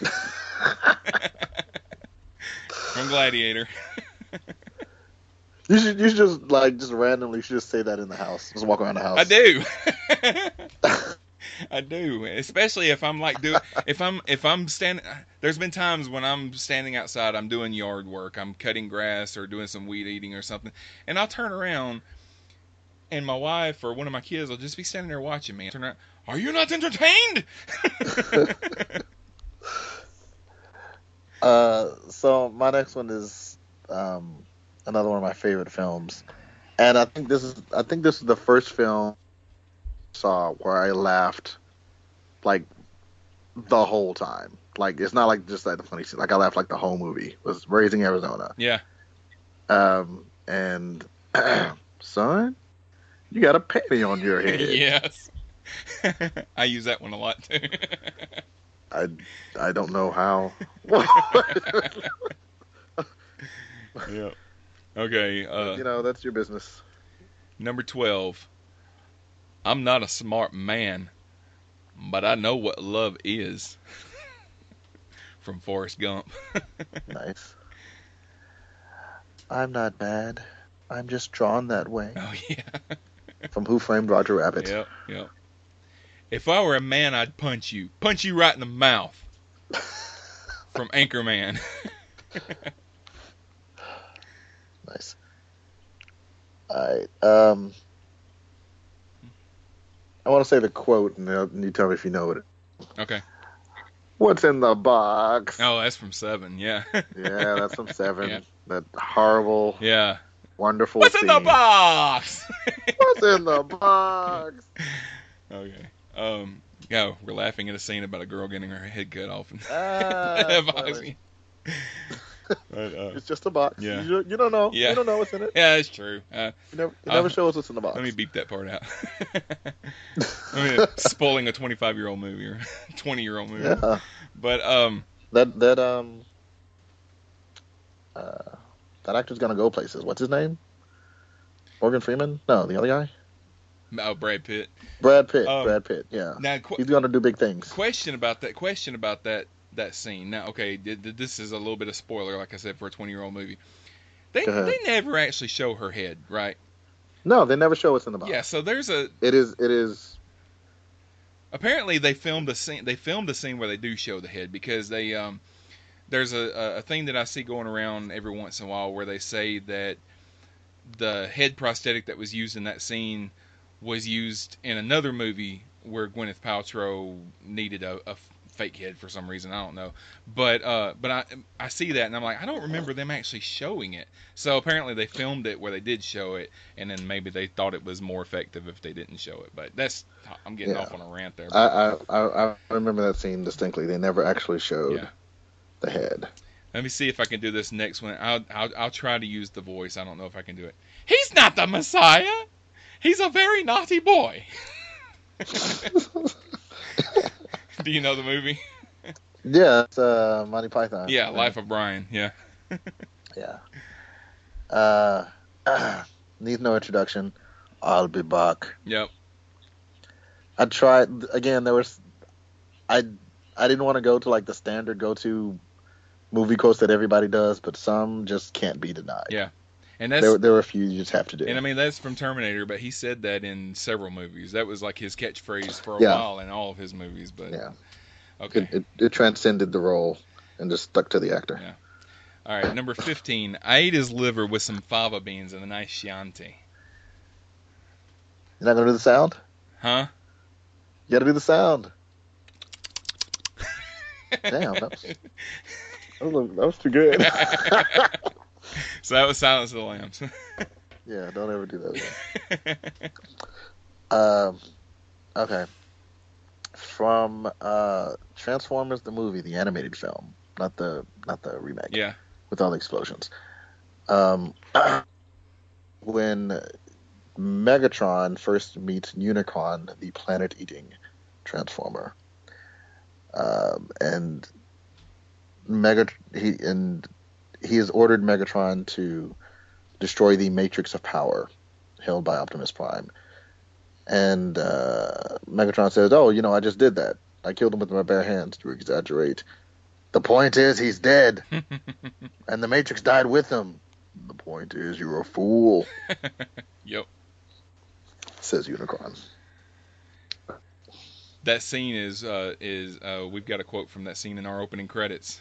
*laughs* From Gladiator. You should you should just like just randomly should just say that in the house. Just walk around the house. I do. I do, especially if I'm like do if I'm if I'm standing. There's been times when I'm standing outside, I'm doing yard work, I'm cutting grass or doing some weed eating or something, and I'll turn around, and my wife or one of my kids will just be standing there watching me. I turn around, are you not entertained? *laughs* Uh, so my next one is um, another one of my favorite films, and I think this is I think this is the first film saw where I laughed like the whole time. Like it's not like just like the funny scene. Like I laughed like the whole movie. was Raising Arizona. yeah. Um, and *clears throat* son, you got a panty on your *laughs* head. yes. *laughs* I use that one a lot too. *laughs* I I don't know how. yeah. Okay. Uh, you know that's your business. Number 12. I'm not a smart man, but I know what love is. *laughs* From Forrest Gump. *laughs* Nice. I'm not bad. I'm just drawn that way. Oh, yeah. *laughs* From Who Framed Roger Rabbit. Yep, yep. If I were a man, I'd punch you. Punch you right in the mouth. From Anchorman. Nice. Alright. Um, I want to say the quote, and you tell me if you know it. okay. What's in the box? Oh, that's from Seven. Yeah. Yeah, that's from *laughs* Seven. Yeah. That horrible, yeah. wonderful What's in the box? *laughs* What's in the box? *laughs* okay. Um. Yeah, we're laughing at a scene about a girl getting her head cut off. And Ah. *laughs* But, uh, It's just a box. Yeah. You, you don't know. Yeah. You don't know what's in it. yeah, it's true. Uh, You never, you I'll- never show us what's in the box. Let me beep that part out. *laughs* I mean, spoiling a 25 year old movie or *laughs* 20 year old movie. Yeah. But um, That that um uh that actor's gonna go places. What's his name? Morgan Freeman? No, the other guy. oh, Brad Pitt. Brad Pitt. Um, Brad Pitt. Yeah. Now, qu- He's gonna do big things. question about that. Question about that that scene. Now, okay, th- th- this is a little bit of spoiler, like I said, for a 20 year old movie. They they never actually show her head, right? No, they never show what's in the box. Yeah. So there's a It is. It is. apparently they filmed a scene they filmed a scene where they do show the head because they um there's a, a thing that I see going around every once in a while where they say that the head prosthetic that was used in that scene was used in another movie where Gwyneth Paltrow needed a, a fake head for some reason. I don't know, but uh, but I I see that and I'm like I don't remember them actually showing it. So apparently they filmed it where they did show it, and then maybe they thought it was more effective if they didn't show it. But that's I'm getting Yeah. off on a rant there. I, I I remember that scene distinctly. They never actually showed Yeah. the head. Let me see if I can do this next one. I'll, I'll I'll try to use the voice. I don't know if I can do it. He's not the Messiah. He's a very naughty boy. *laughs* *laughs* *laughs* do you know the movie? *laughs* Yeah, it's uh, Monty Python. Yeah, Life of Brian. Yeah. *laughs* Yeah. Uh, *clears throat* needs no introduction. I'll be back. Yep. I tried again. There was, I, I didn't want to go to like the standard go-to movie quotes that everybody does, but some just can't be denied. Yeah. And that's There, there were a few you just have to do. and I mean that's from Terminator, but he said that in several movies. That was like his catchphrase for a Yeah. while in all of his movies. But Yeah. okay. It, it, it transcended the role and just stuck to the actor. Yeah. All right, number 15. I ate his liver with some fava beans and a nice Chianti. You're not gonna do the sound? Huh? You gotta do the sound. *laughs* Damn, that was, that was, that was too good. *laughs* *laughs* so that was Silence of the Lambs. *laughs* yeah, don't ever do that again. *laughs* Um, okay. From uh, Transformers the movie, the animated film, not the not the remake. yeah. With all the explosions. Um, *clears throat* when Megatron first meets Unicron, the planet-eating Transformer, um, and Mega he and he has ordered Megatron to destroy the Matrix of Power held by Optimus Prime. And uh, Megatron says, "Oh, you know, I just did that. I killed him with my bare hands." To exaggerate, the point is he's dead, *laughs* and the Matrix died with him. The point is you're a fool," *laughs* Yep. says Unicron. That scene is uh, is uh, we've got a quote from that scene in our opening credits,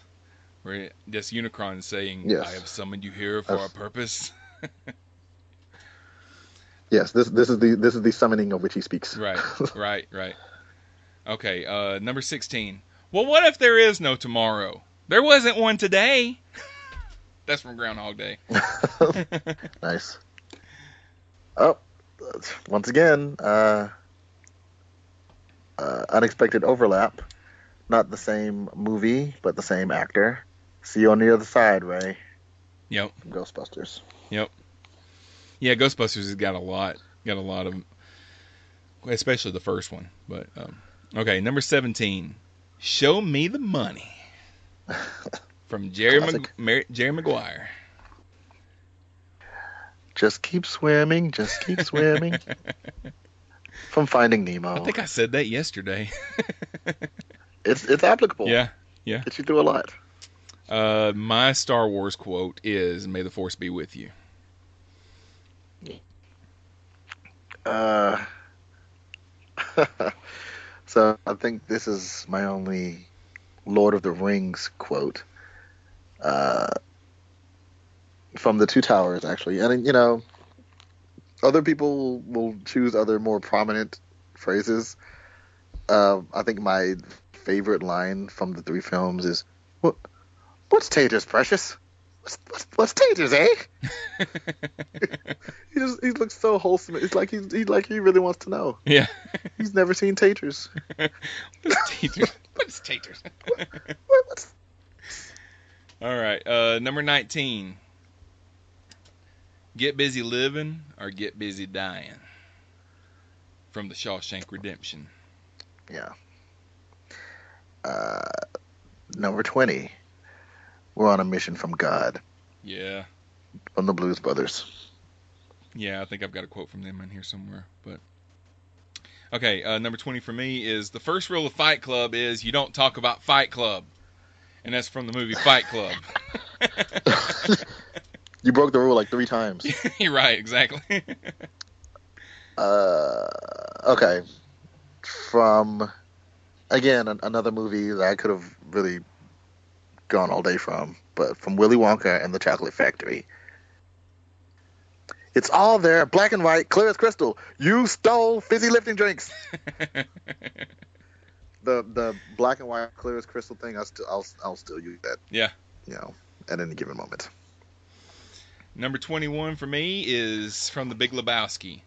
where this Unicron saying, Yes. "I have summoned you here for I've- a purpose." *laughs* Yes, this this is the this is the summoning of which he speaks. right, *laughs* right, right. Okay, uh, number 16. Well, what if there is no tomorrow? There wasn't one today. *laughs* That's from Groundhog Day. nice. Oh, once again, uh, uh, unexpected overlap. Not the same movie, but the same actor. See you on the other side, Ray. Yep. Ghostbusters. Yep. Yeah, Ghostbusters has got a lot, got a lot of, especially the first one. But um, okay, number seventeen. Show me the money. *laughs* From Jerry Mag- Mar- Jerry Maguire. Just keep swimming, just keep swimming. *laughs* From Finding Nemo. I think I said that yesterday. *laughs* it's it's applicable. yeah, yeah. Gets you through a lot. Uh, my Star Wars quote is "May the Force be with you." Uh, *laughs* so I think this is my only Lord of the Rings quote. Uh, from the Two Towers, actually, and you know, other people will choose other more prominent phrases. Uh, I think my favorite line from the three films is, "What? What's taters, precious? What's, what's, what's taters, eh?" *laughs* he just he looks so wholesome. It's like he's he like he really wants to know. Yeah. He's never seen taters. *laughs* What's taters? What's taters? What? What? All right, uh, number nineteen. Get busy living or get busy dying. From the Shawshank Redemption. Yeah. Uh, number twenty. We're on a mission from God, Yeah, from the Blues Brothers. yeah. I think I've got a quote from them in here somewhere. But okay, uh, number twenty for me is the first rule of Fight Club is you don't talk about Fight Club, and that's from the movie Fight Club. *laughs* You broke the rule like three times. *laughs* You're right, exactly. *laughs* Uh, okay. From again an- another movie that I could have really gone all day from, but from Willy Wonka and the Chocolate Factory. It's all there, black and white, clear as crystal. You stole fizzy lifting drinks. *laughs* the the black and white clear as crystal thing, I still I'll I'll still use that. Yeah. You know, at any given moment. Number 21 for me is from The Big Lebowski.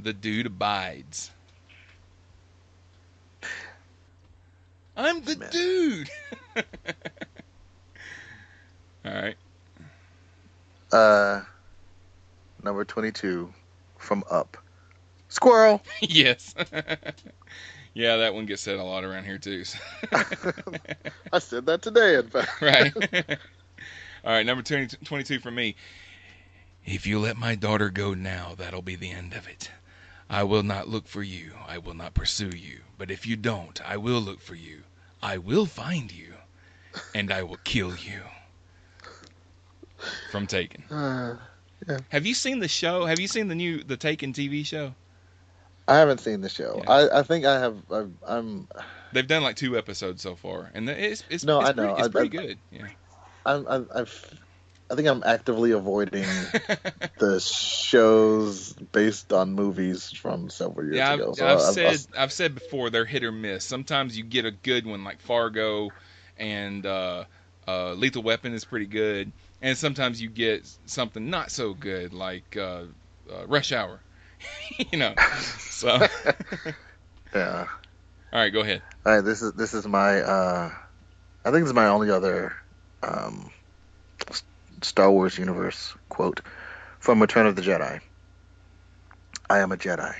The dude abides. I'm the Man. dude. *laughs* All right. Uh, number twenty-two, from Up. Squirrel. *laughs* yes. *laughs* yeah, that one gets said a lot around here too. so- *laughs* I said that today, in fact. right. All right, number 20, 22 for me. If you let my daughter go now, that'll be the end of it. I will not look for you. I will not pursue you. But if you don't, I will look for you. I will find you. And I will kill you. From Taken. Uh, Have you seen the show? Have you seen the new the Taken TV show? I haven't seen the show. Yeah. I, I think I have. I've, I'm. They've done like two episodes so far, and it's it's, No, it's I know. pretty, it's I- pretty I- good. Yeah. I'm. I'm I've, I think I'm actively avoiding *laughs* the shows based on movies from several years Yeah, ago. I've, So I've I've- said I've said before they're hit or miss. Sometimes you get a good one like Fargo, and uh, uh, Lethal Weapon is pretty good, and sometimes you get something not so good like uh, uh, Rush Hour. *laughs* you know, so *laughs* yeah. right, go ahead. All right. This is this is my. uh I think this is my only other um, Star Wars universe quote from Return of the Jedi. I am a Jedi,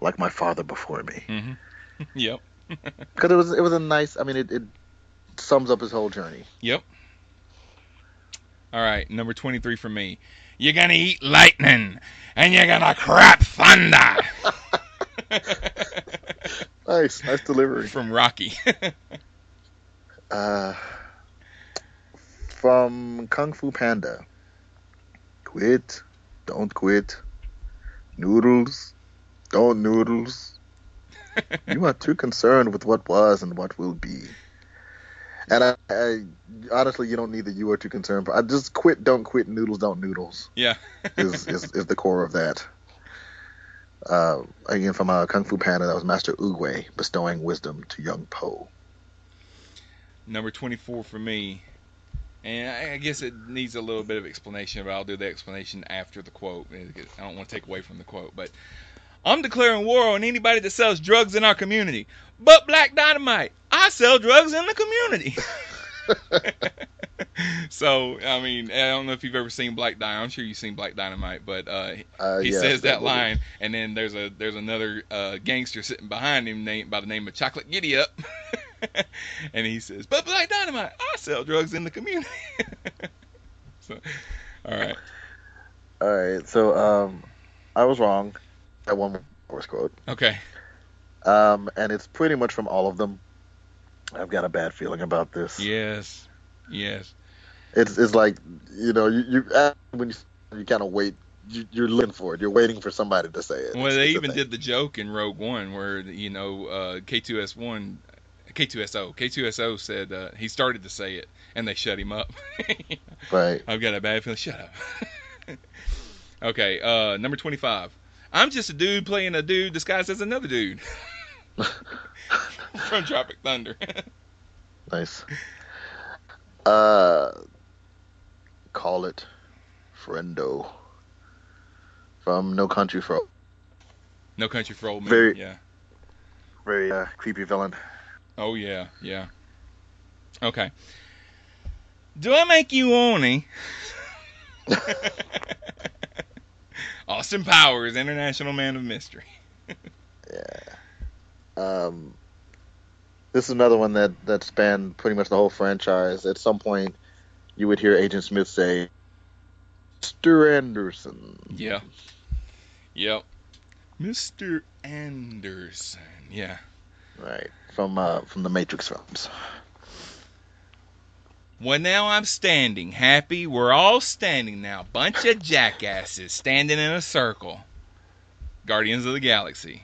like my father before me. hmm *laughs* Yep. Because it was it was a nice. I mean, it, it sums up his whole journey. Yep. All right, number 23 for me. You're going to eat lightning and you're going to crap thunder. *laughs* Nice, nice delivery. From Rocky. *laughs* Uh, from Kung Fu Panda. Quit. Don't quit. Noodles. Don't noodles. *laughs* you are too concerned with what was and what will be. And I, I honestly, you don't need the you are too concerned. But I just quit. Don't quit. Noodles. Don't noodles. yeah. *laughs* Is is, is the core of that. Uh, again, from a Kung Fu Panda, that was Master Oogway bestowing wisdom to young Po. number 24 for me. And I I guess it needs a little bit of explanation, but I'll do the explanation after the quote. I don't want to take away from the quote, but I'm declaring war on anybody that sells drugs in our community. But Black Dynamite, I sell drugs in the community. *laughs* *laughs* so, I mean, I don't know if you've ever seen Black Dynamite. I'm sure you've seen Black Dynamite, but uh, Uh, he yes, says that line, and then there's a there's another uh, gangster sitting behind him named by the name of Chocolate Giddy Up, *laughs* and he says, "But Black Dynamite, I sell drugs in the community." so, all right, All right, so um, I was wrong. That one was quote, okay, um, and it's pretty much from all of them. I've got a bad feeling about this. yes, yes, It's it's like you know you, you uh, when you you kind of wait. You, you're looking for it. You're waiting for somebody to say it. Well, It's- they it's even did the joke in Rogue One where you know uh, K2S1, K2SO, K2SO said uh, he started to say it, and they shut him up. *laughs* Right. I've got a bad feeling. Shut up. *laughs* okay, uh, number 25. I'm just a dude playing a dude disguised as another dude. *laughs* From Tropic Thunder. Nice. Uh, call it friendo from No Country for no Country for Old Men. Very- yeah. very uh, creepy villain. Oh yeah, yeah. Okay. Do I make you horny? *laughs* *laughs* Austin Powers, International Man of Mystery. *laughs* Yeah. Um, this is another one that that spanned pretty much the whole franchise. At some point, you would hear Agent Smith say, "Mr. Anderson." Yeah. Yep. Mr. Anderson. Yeah. Right from uh, from the Matrix films. Well, now I'm standing. Happy? We're all standing now. Bunch of jackasses standing in a circle. Guardians of the Galaxy.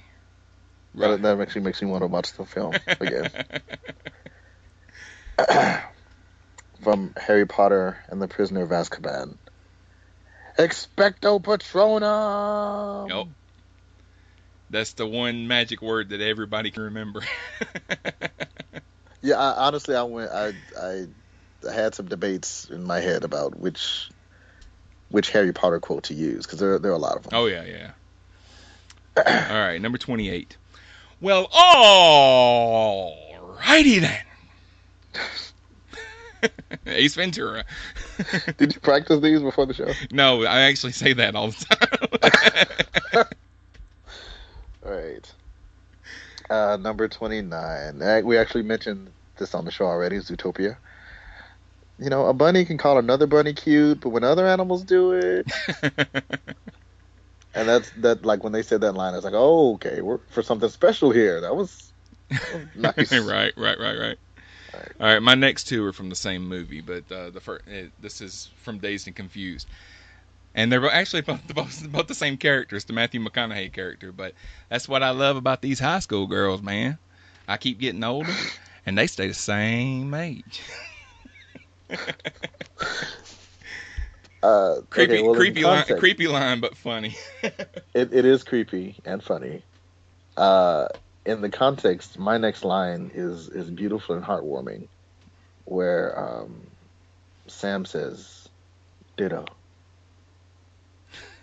That, that actually makes me want to watch the film again. *laughs* *clears throat* from Harry Potter and the Prisoner of Azkaban. Expecto Patronum. Yep. That's the one magic word that everybody can remember. *laughs* Yeah, I, honestly, I went. I, I I had some debates in my head about which which Harry Potter quote to use because there there are a lot of them. Oh yeah, yeah. *coughs* All right, number twenty-eight. Well, all righty then. *laughs* Ace Ventura. *laughs* Did you practice these before the show? No, I actually say that all the time. *laughs* All right. Uh, number twenty-nine. Uh, We actually mentioned this on the show already. Zootopia. You know, a bunny can call another bunny cute, but when other animals do it, *laughs* and that's that. Like when they said that line, I was like, "Oh, okay, we're for something special here." That was, that was *laughs* nice. right, right, right, right. All right, my next two are from the same movie, but uh, the first uh, this is from Dazed and Confused, and they're actually both, *laughs* both both the same characters, the Matthew McConaughey character. But that's what I love about these high school girls, man. I keep getting older, and they stay the same age. Uh, creepy, okay, well, creepy line, creepy line, but funny. *laughs* It, it is creepy and funny. Uh, in the context, my next line is is beautiful and heartwarming, where um, Sam says, "Ditto,"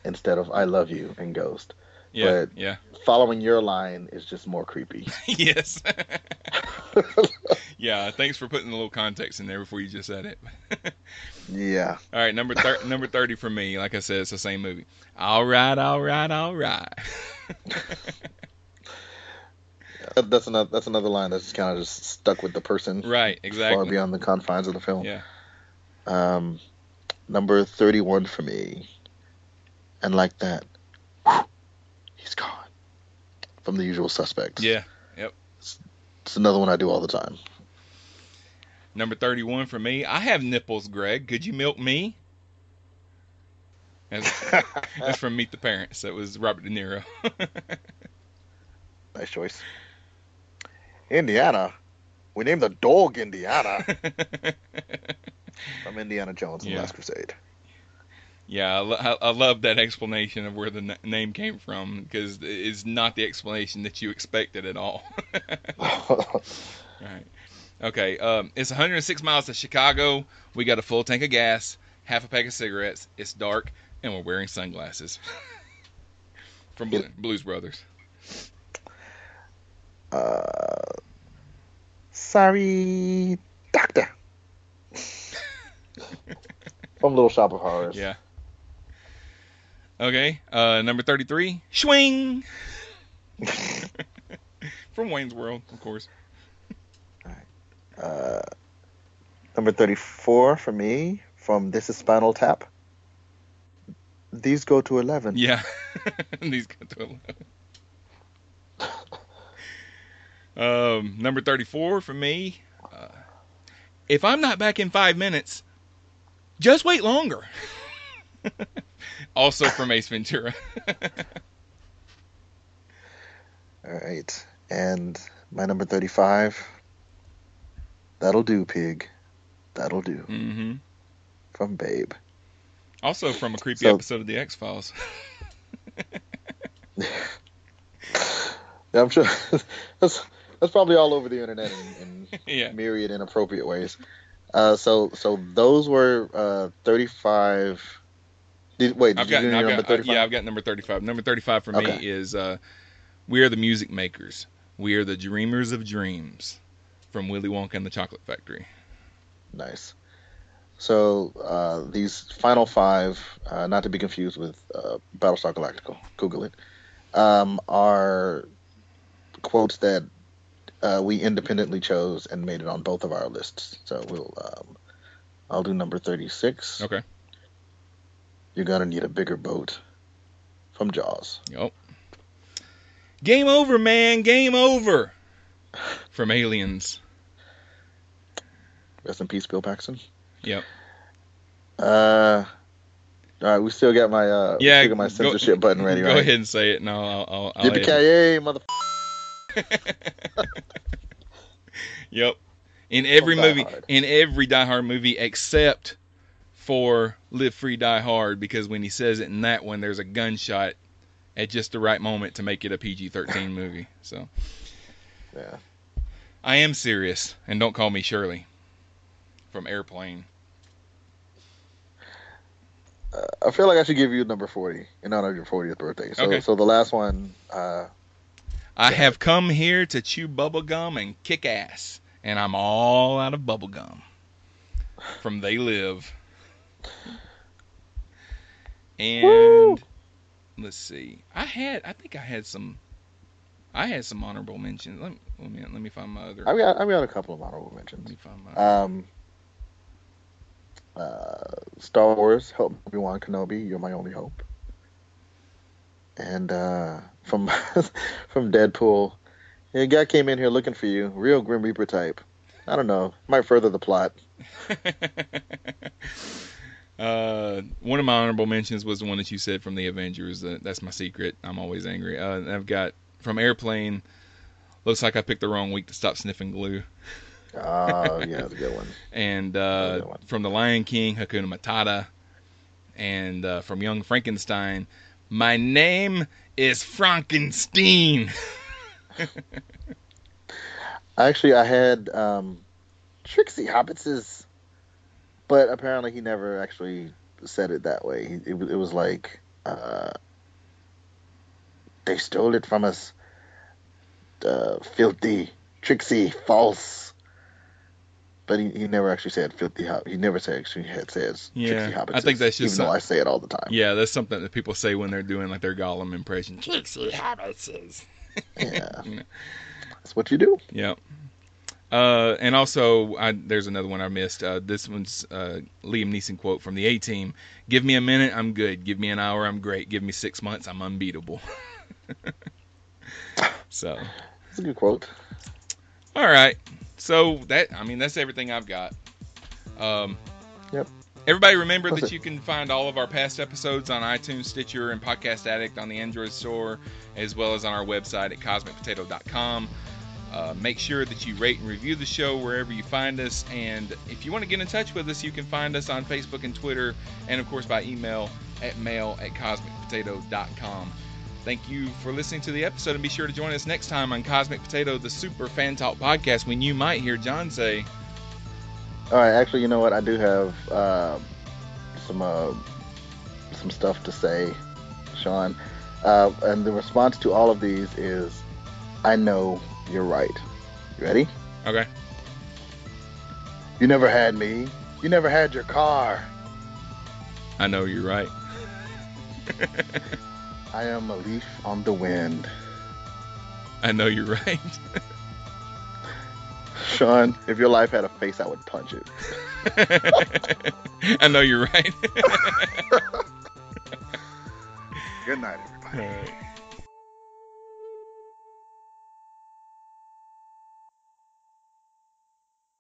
instead of "I love you" and Ghost. yeah, But yeah, following your line is just more creepy. *laughs* yes. *laughs* *laughs* yeah, thanks for putting a little context in there before you just said it. *laughs* yeah. All right, number thir- number thirty for me. Like I said, it's the same movie. All right, all right, all right. *laughs* That's another that's another line that's kind of just stuck with the person. Right, Exactly. Far beyond the confines of the film. Yeah. Um, number thirty-one for me, and like that, he's gone. From the usual suspects. Yeah. It's another one I do all the time. Number thirty-one for me. I have nipples, Greg. Could you milk me? That's, *laughs* that's from Meet the Parents. That was Robert De Niro. *laughs* Nice choice. Indiana. We named the dog Indiana. *laughs* From Indiana Jones and Yeah. the Last Crusade. Yeah, I, I, love that explanation of where the n- name came from because it's not the explanation that you expected at all. *laughs* right. Okay. Um, it's 106 miles to Chicago. We got a full tank of gas, half a pack of cigarettes. It's dark, and we're wearing sunglasses. *laughs* From Blu- Blues Brothers. Uh, sorry, doctor. *laughs* From Little Shop of Horrors. Yeah. Okay. Uh, number 33, Swing. *laughs* From Wayne's World, of course. Uh, number 34 for me from This is Spinal Tap. These go to 11. Yeah. *laughs* These go to 11. Um, number 34 for me. Uh, if I'm not back in five minutes, just wait longer. *laughs* also from Ace Ventura. *laughs* All right. And my number 35. That'll do, pig. That'll do. hmm From Babe. Also from a creepy So- episode of The X Files. *laughs* Yeah, I'm sure *laughs* that's that's probably all over the internet in, in Yeah. myriad inappropriate ways. Uh, so so those were uh, 35. Did, wait, did I've you got, I've got 35? yeah, I've got number 35. Number 35 for Okay. me is uh, We Are the Music Makers. We are the dreamers of dreams from Willy Wonka and the Chocolate Factory. Nice. So uh, these final five, uh, not to be confused with uh, Battlestar Galactica, Google it, um, are quotes that uh, we independently chose and made it on both of our lists. So we'll, um, I'll do number thirty-six. Okay. You're gonna need a bigger boat. From Jaws. Yep. Game over, man. Game over. *sighs* From Aliens. Rest in peace, Bill Paxton. Yep. Uh, all right, we still got my uh, Yeah. still got my go- censorship button ready, Go right? ahead and say it. No, I'll. I'll, I'll. Yippee-ki-yay, mother. *laughs* Yep. In every movie, in every Die Hard movie except for Live Free Die Hard, because when he says it in that one, there's a gunshot at just the right moment to make it a PG-13 *laughs* movie. So, Yeah. I am serious, and don't call me Shirley. From Airplane. Uh, I feel like I should give you number 40 in honor of your 40th birthday. So, Okay. so the last one, uh, I have come here to chew bubble gum and kick ass, and I'm all out of bubble gum. From They Live. And let's see. I had I think I had some I had some honorable mentions. Let me let me, let me find my other I've got I've got a couple of honorable mentions. let me find my Um, uh, Star Wars, help Obi Wan Kenobi, you're my only hope. And uh, from *laughs* from Deadpool, a guy came in here looking for you, real Grim Reaper type. I don't know, might further the plot. *laughs* Uh, one of my honorable mentions was the one that you said from the Avengers. Uh, that's my secret. I'm always angry. Uh, I've got from Airplane. Looks like I picked the wrong week to stop sniffing glue. Oh, *laughs* yeah, that's a good one. And uh, from The Lion King, Hakuna Matata. And uh, from Young Frankenstein, my name is Frankenstein. *laughs* Actually, I had um, Tricksy Hobbitses, but apparently he never actually said it that way. He, it, was- it was like, uh, they stole it from us. Uh, filthy, Tricksy, false. But he, he never actually said filthy. Hob- He never said actually had says Yeah, Tricksy Hobbits. I think that's just even though I say it all the time. Yeah, that's something that people say when they're doing like their Gollum impression. Tricksy Hobbitses. Yeah, *laughs* You know. that's what you do. Yep. Uh, and also, I, there's another one I missed. Uh, this one's uh, Liam Neeson quote from the A Team: "Give me a minute, I'm good. Give me an hour, I'm great. Give me six months, I'm unbeatable." *laughs* so, That's a good quote. all right. So that I mean that's everything I've got. Um, Yep. Everybody remember That's that it. you can find all of our past episodes on iTunes, Stitcher, and Podcast Addict on the Android store, as well as on our website at cosmicpotato.com. Uh, make sure that you rate and review the show wherever you find us. And if you want to get in touch with us, you can find us on Facebook and Twitter, and of course by email at mail at cosmicpotato.com. Thank you for listening to the episode, and be sure to join us next time on Cosmic Potato, the Super Fan Talk podcast, when you might hear John say, All right, actually, you know what? I do have uh, some uh, some stuff to say, Sean. Uh, and the response to all of these is, "I know you're right." You ready? Okay. You never had me. You never had your car. I know you're right. *laughs* I am a leaf on the wind. I know you're right. *laughs* Sean, if your life had a face, I would punch it. *laughs* I know you're right. Good night, everybody.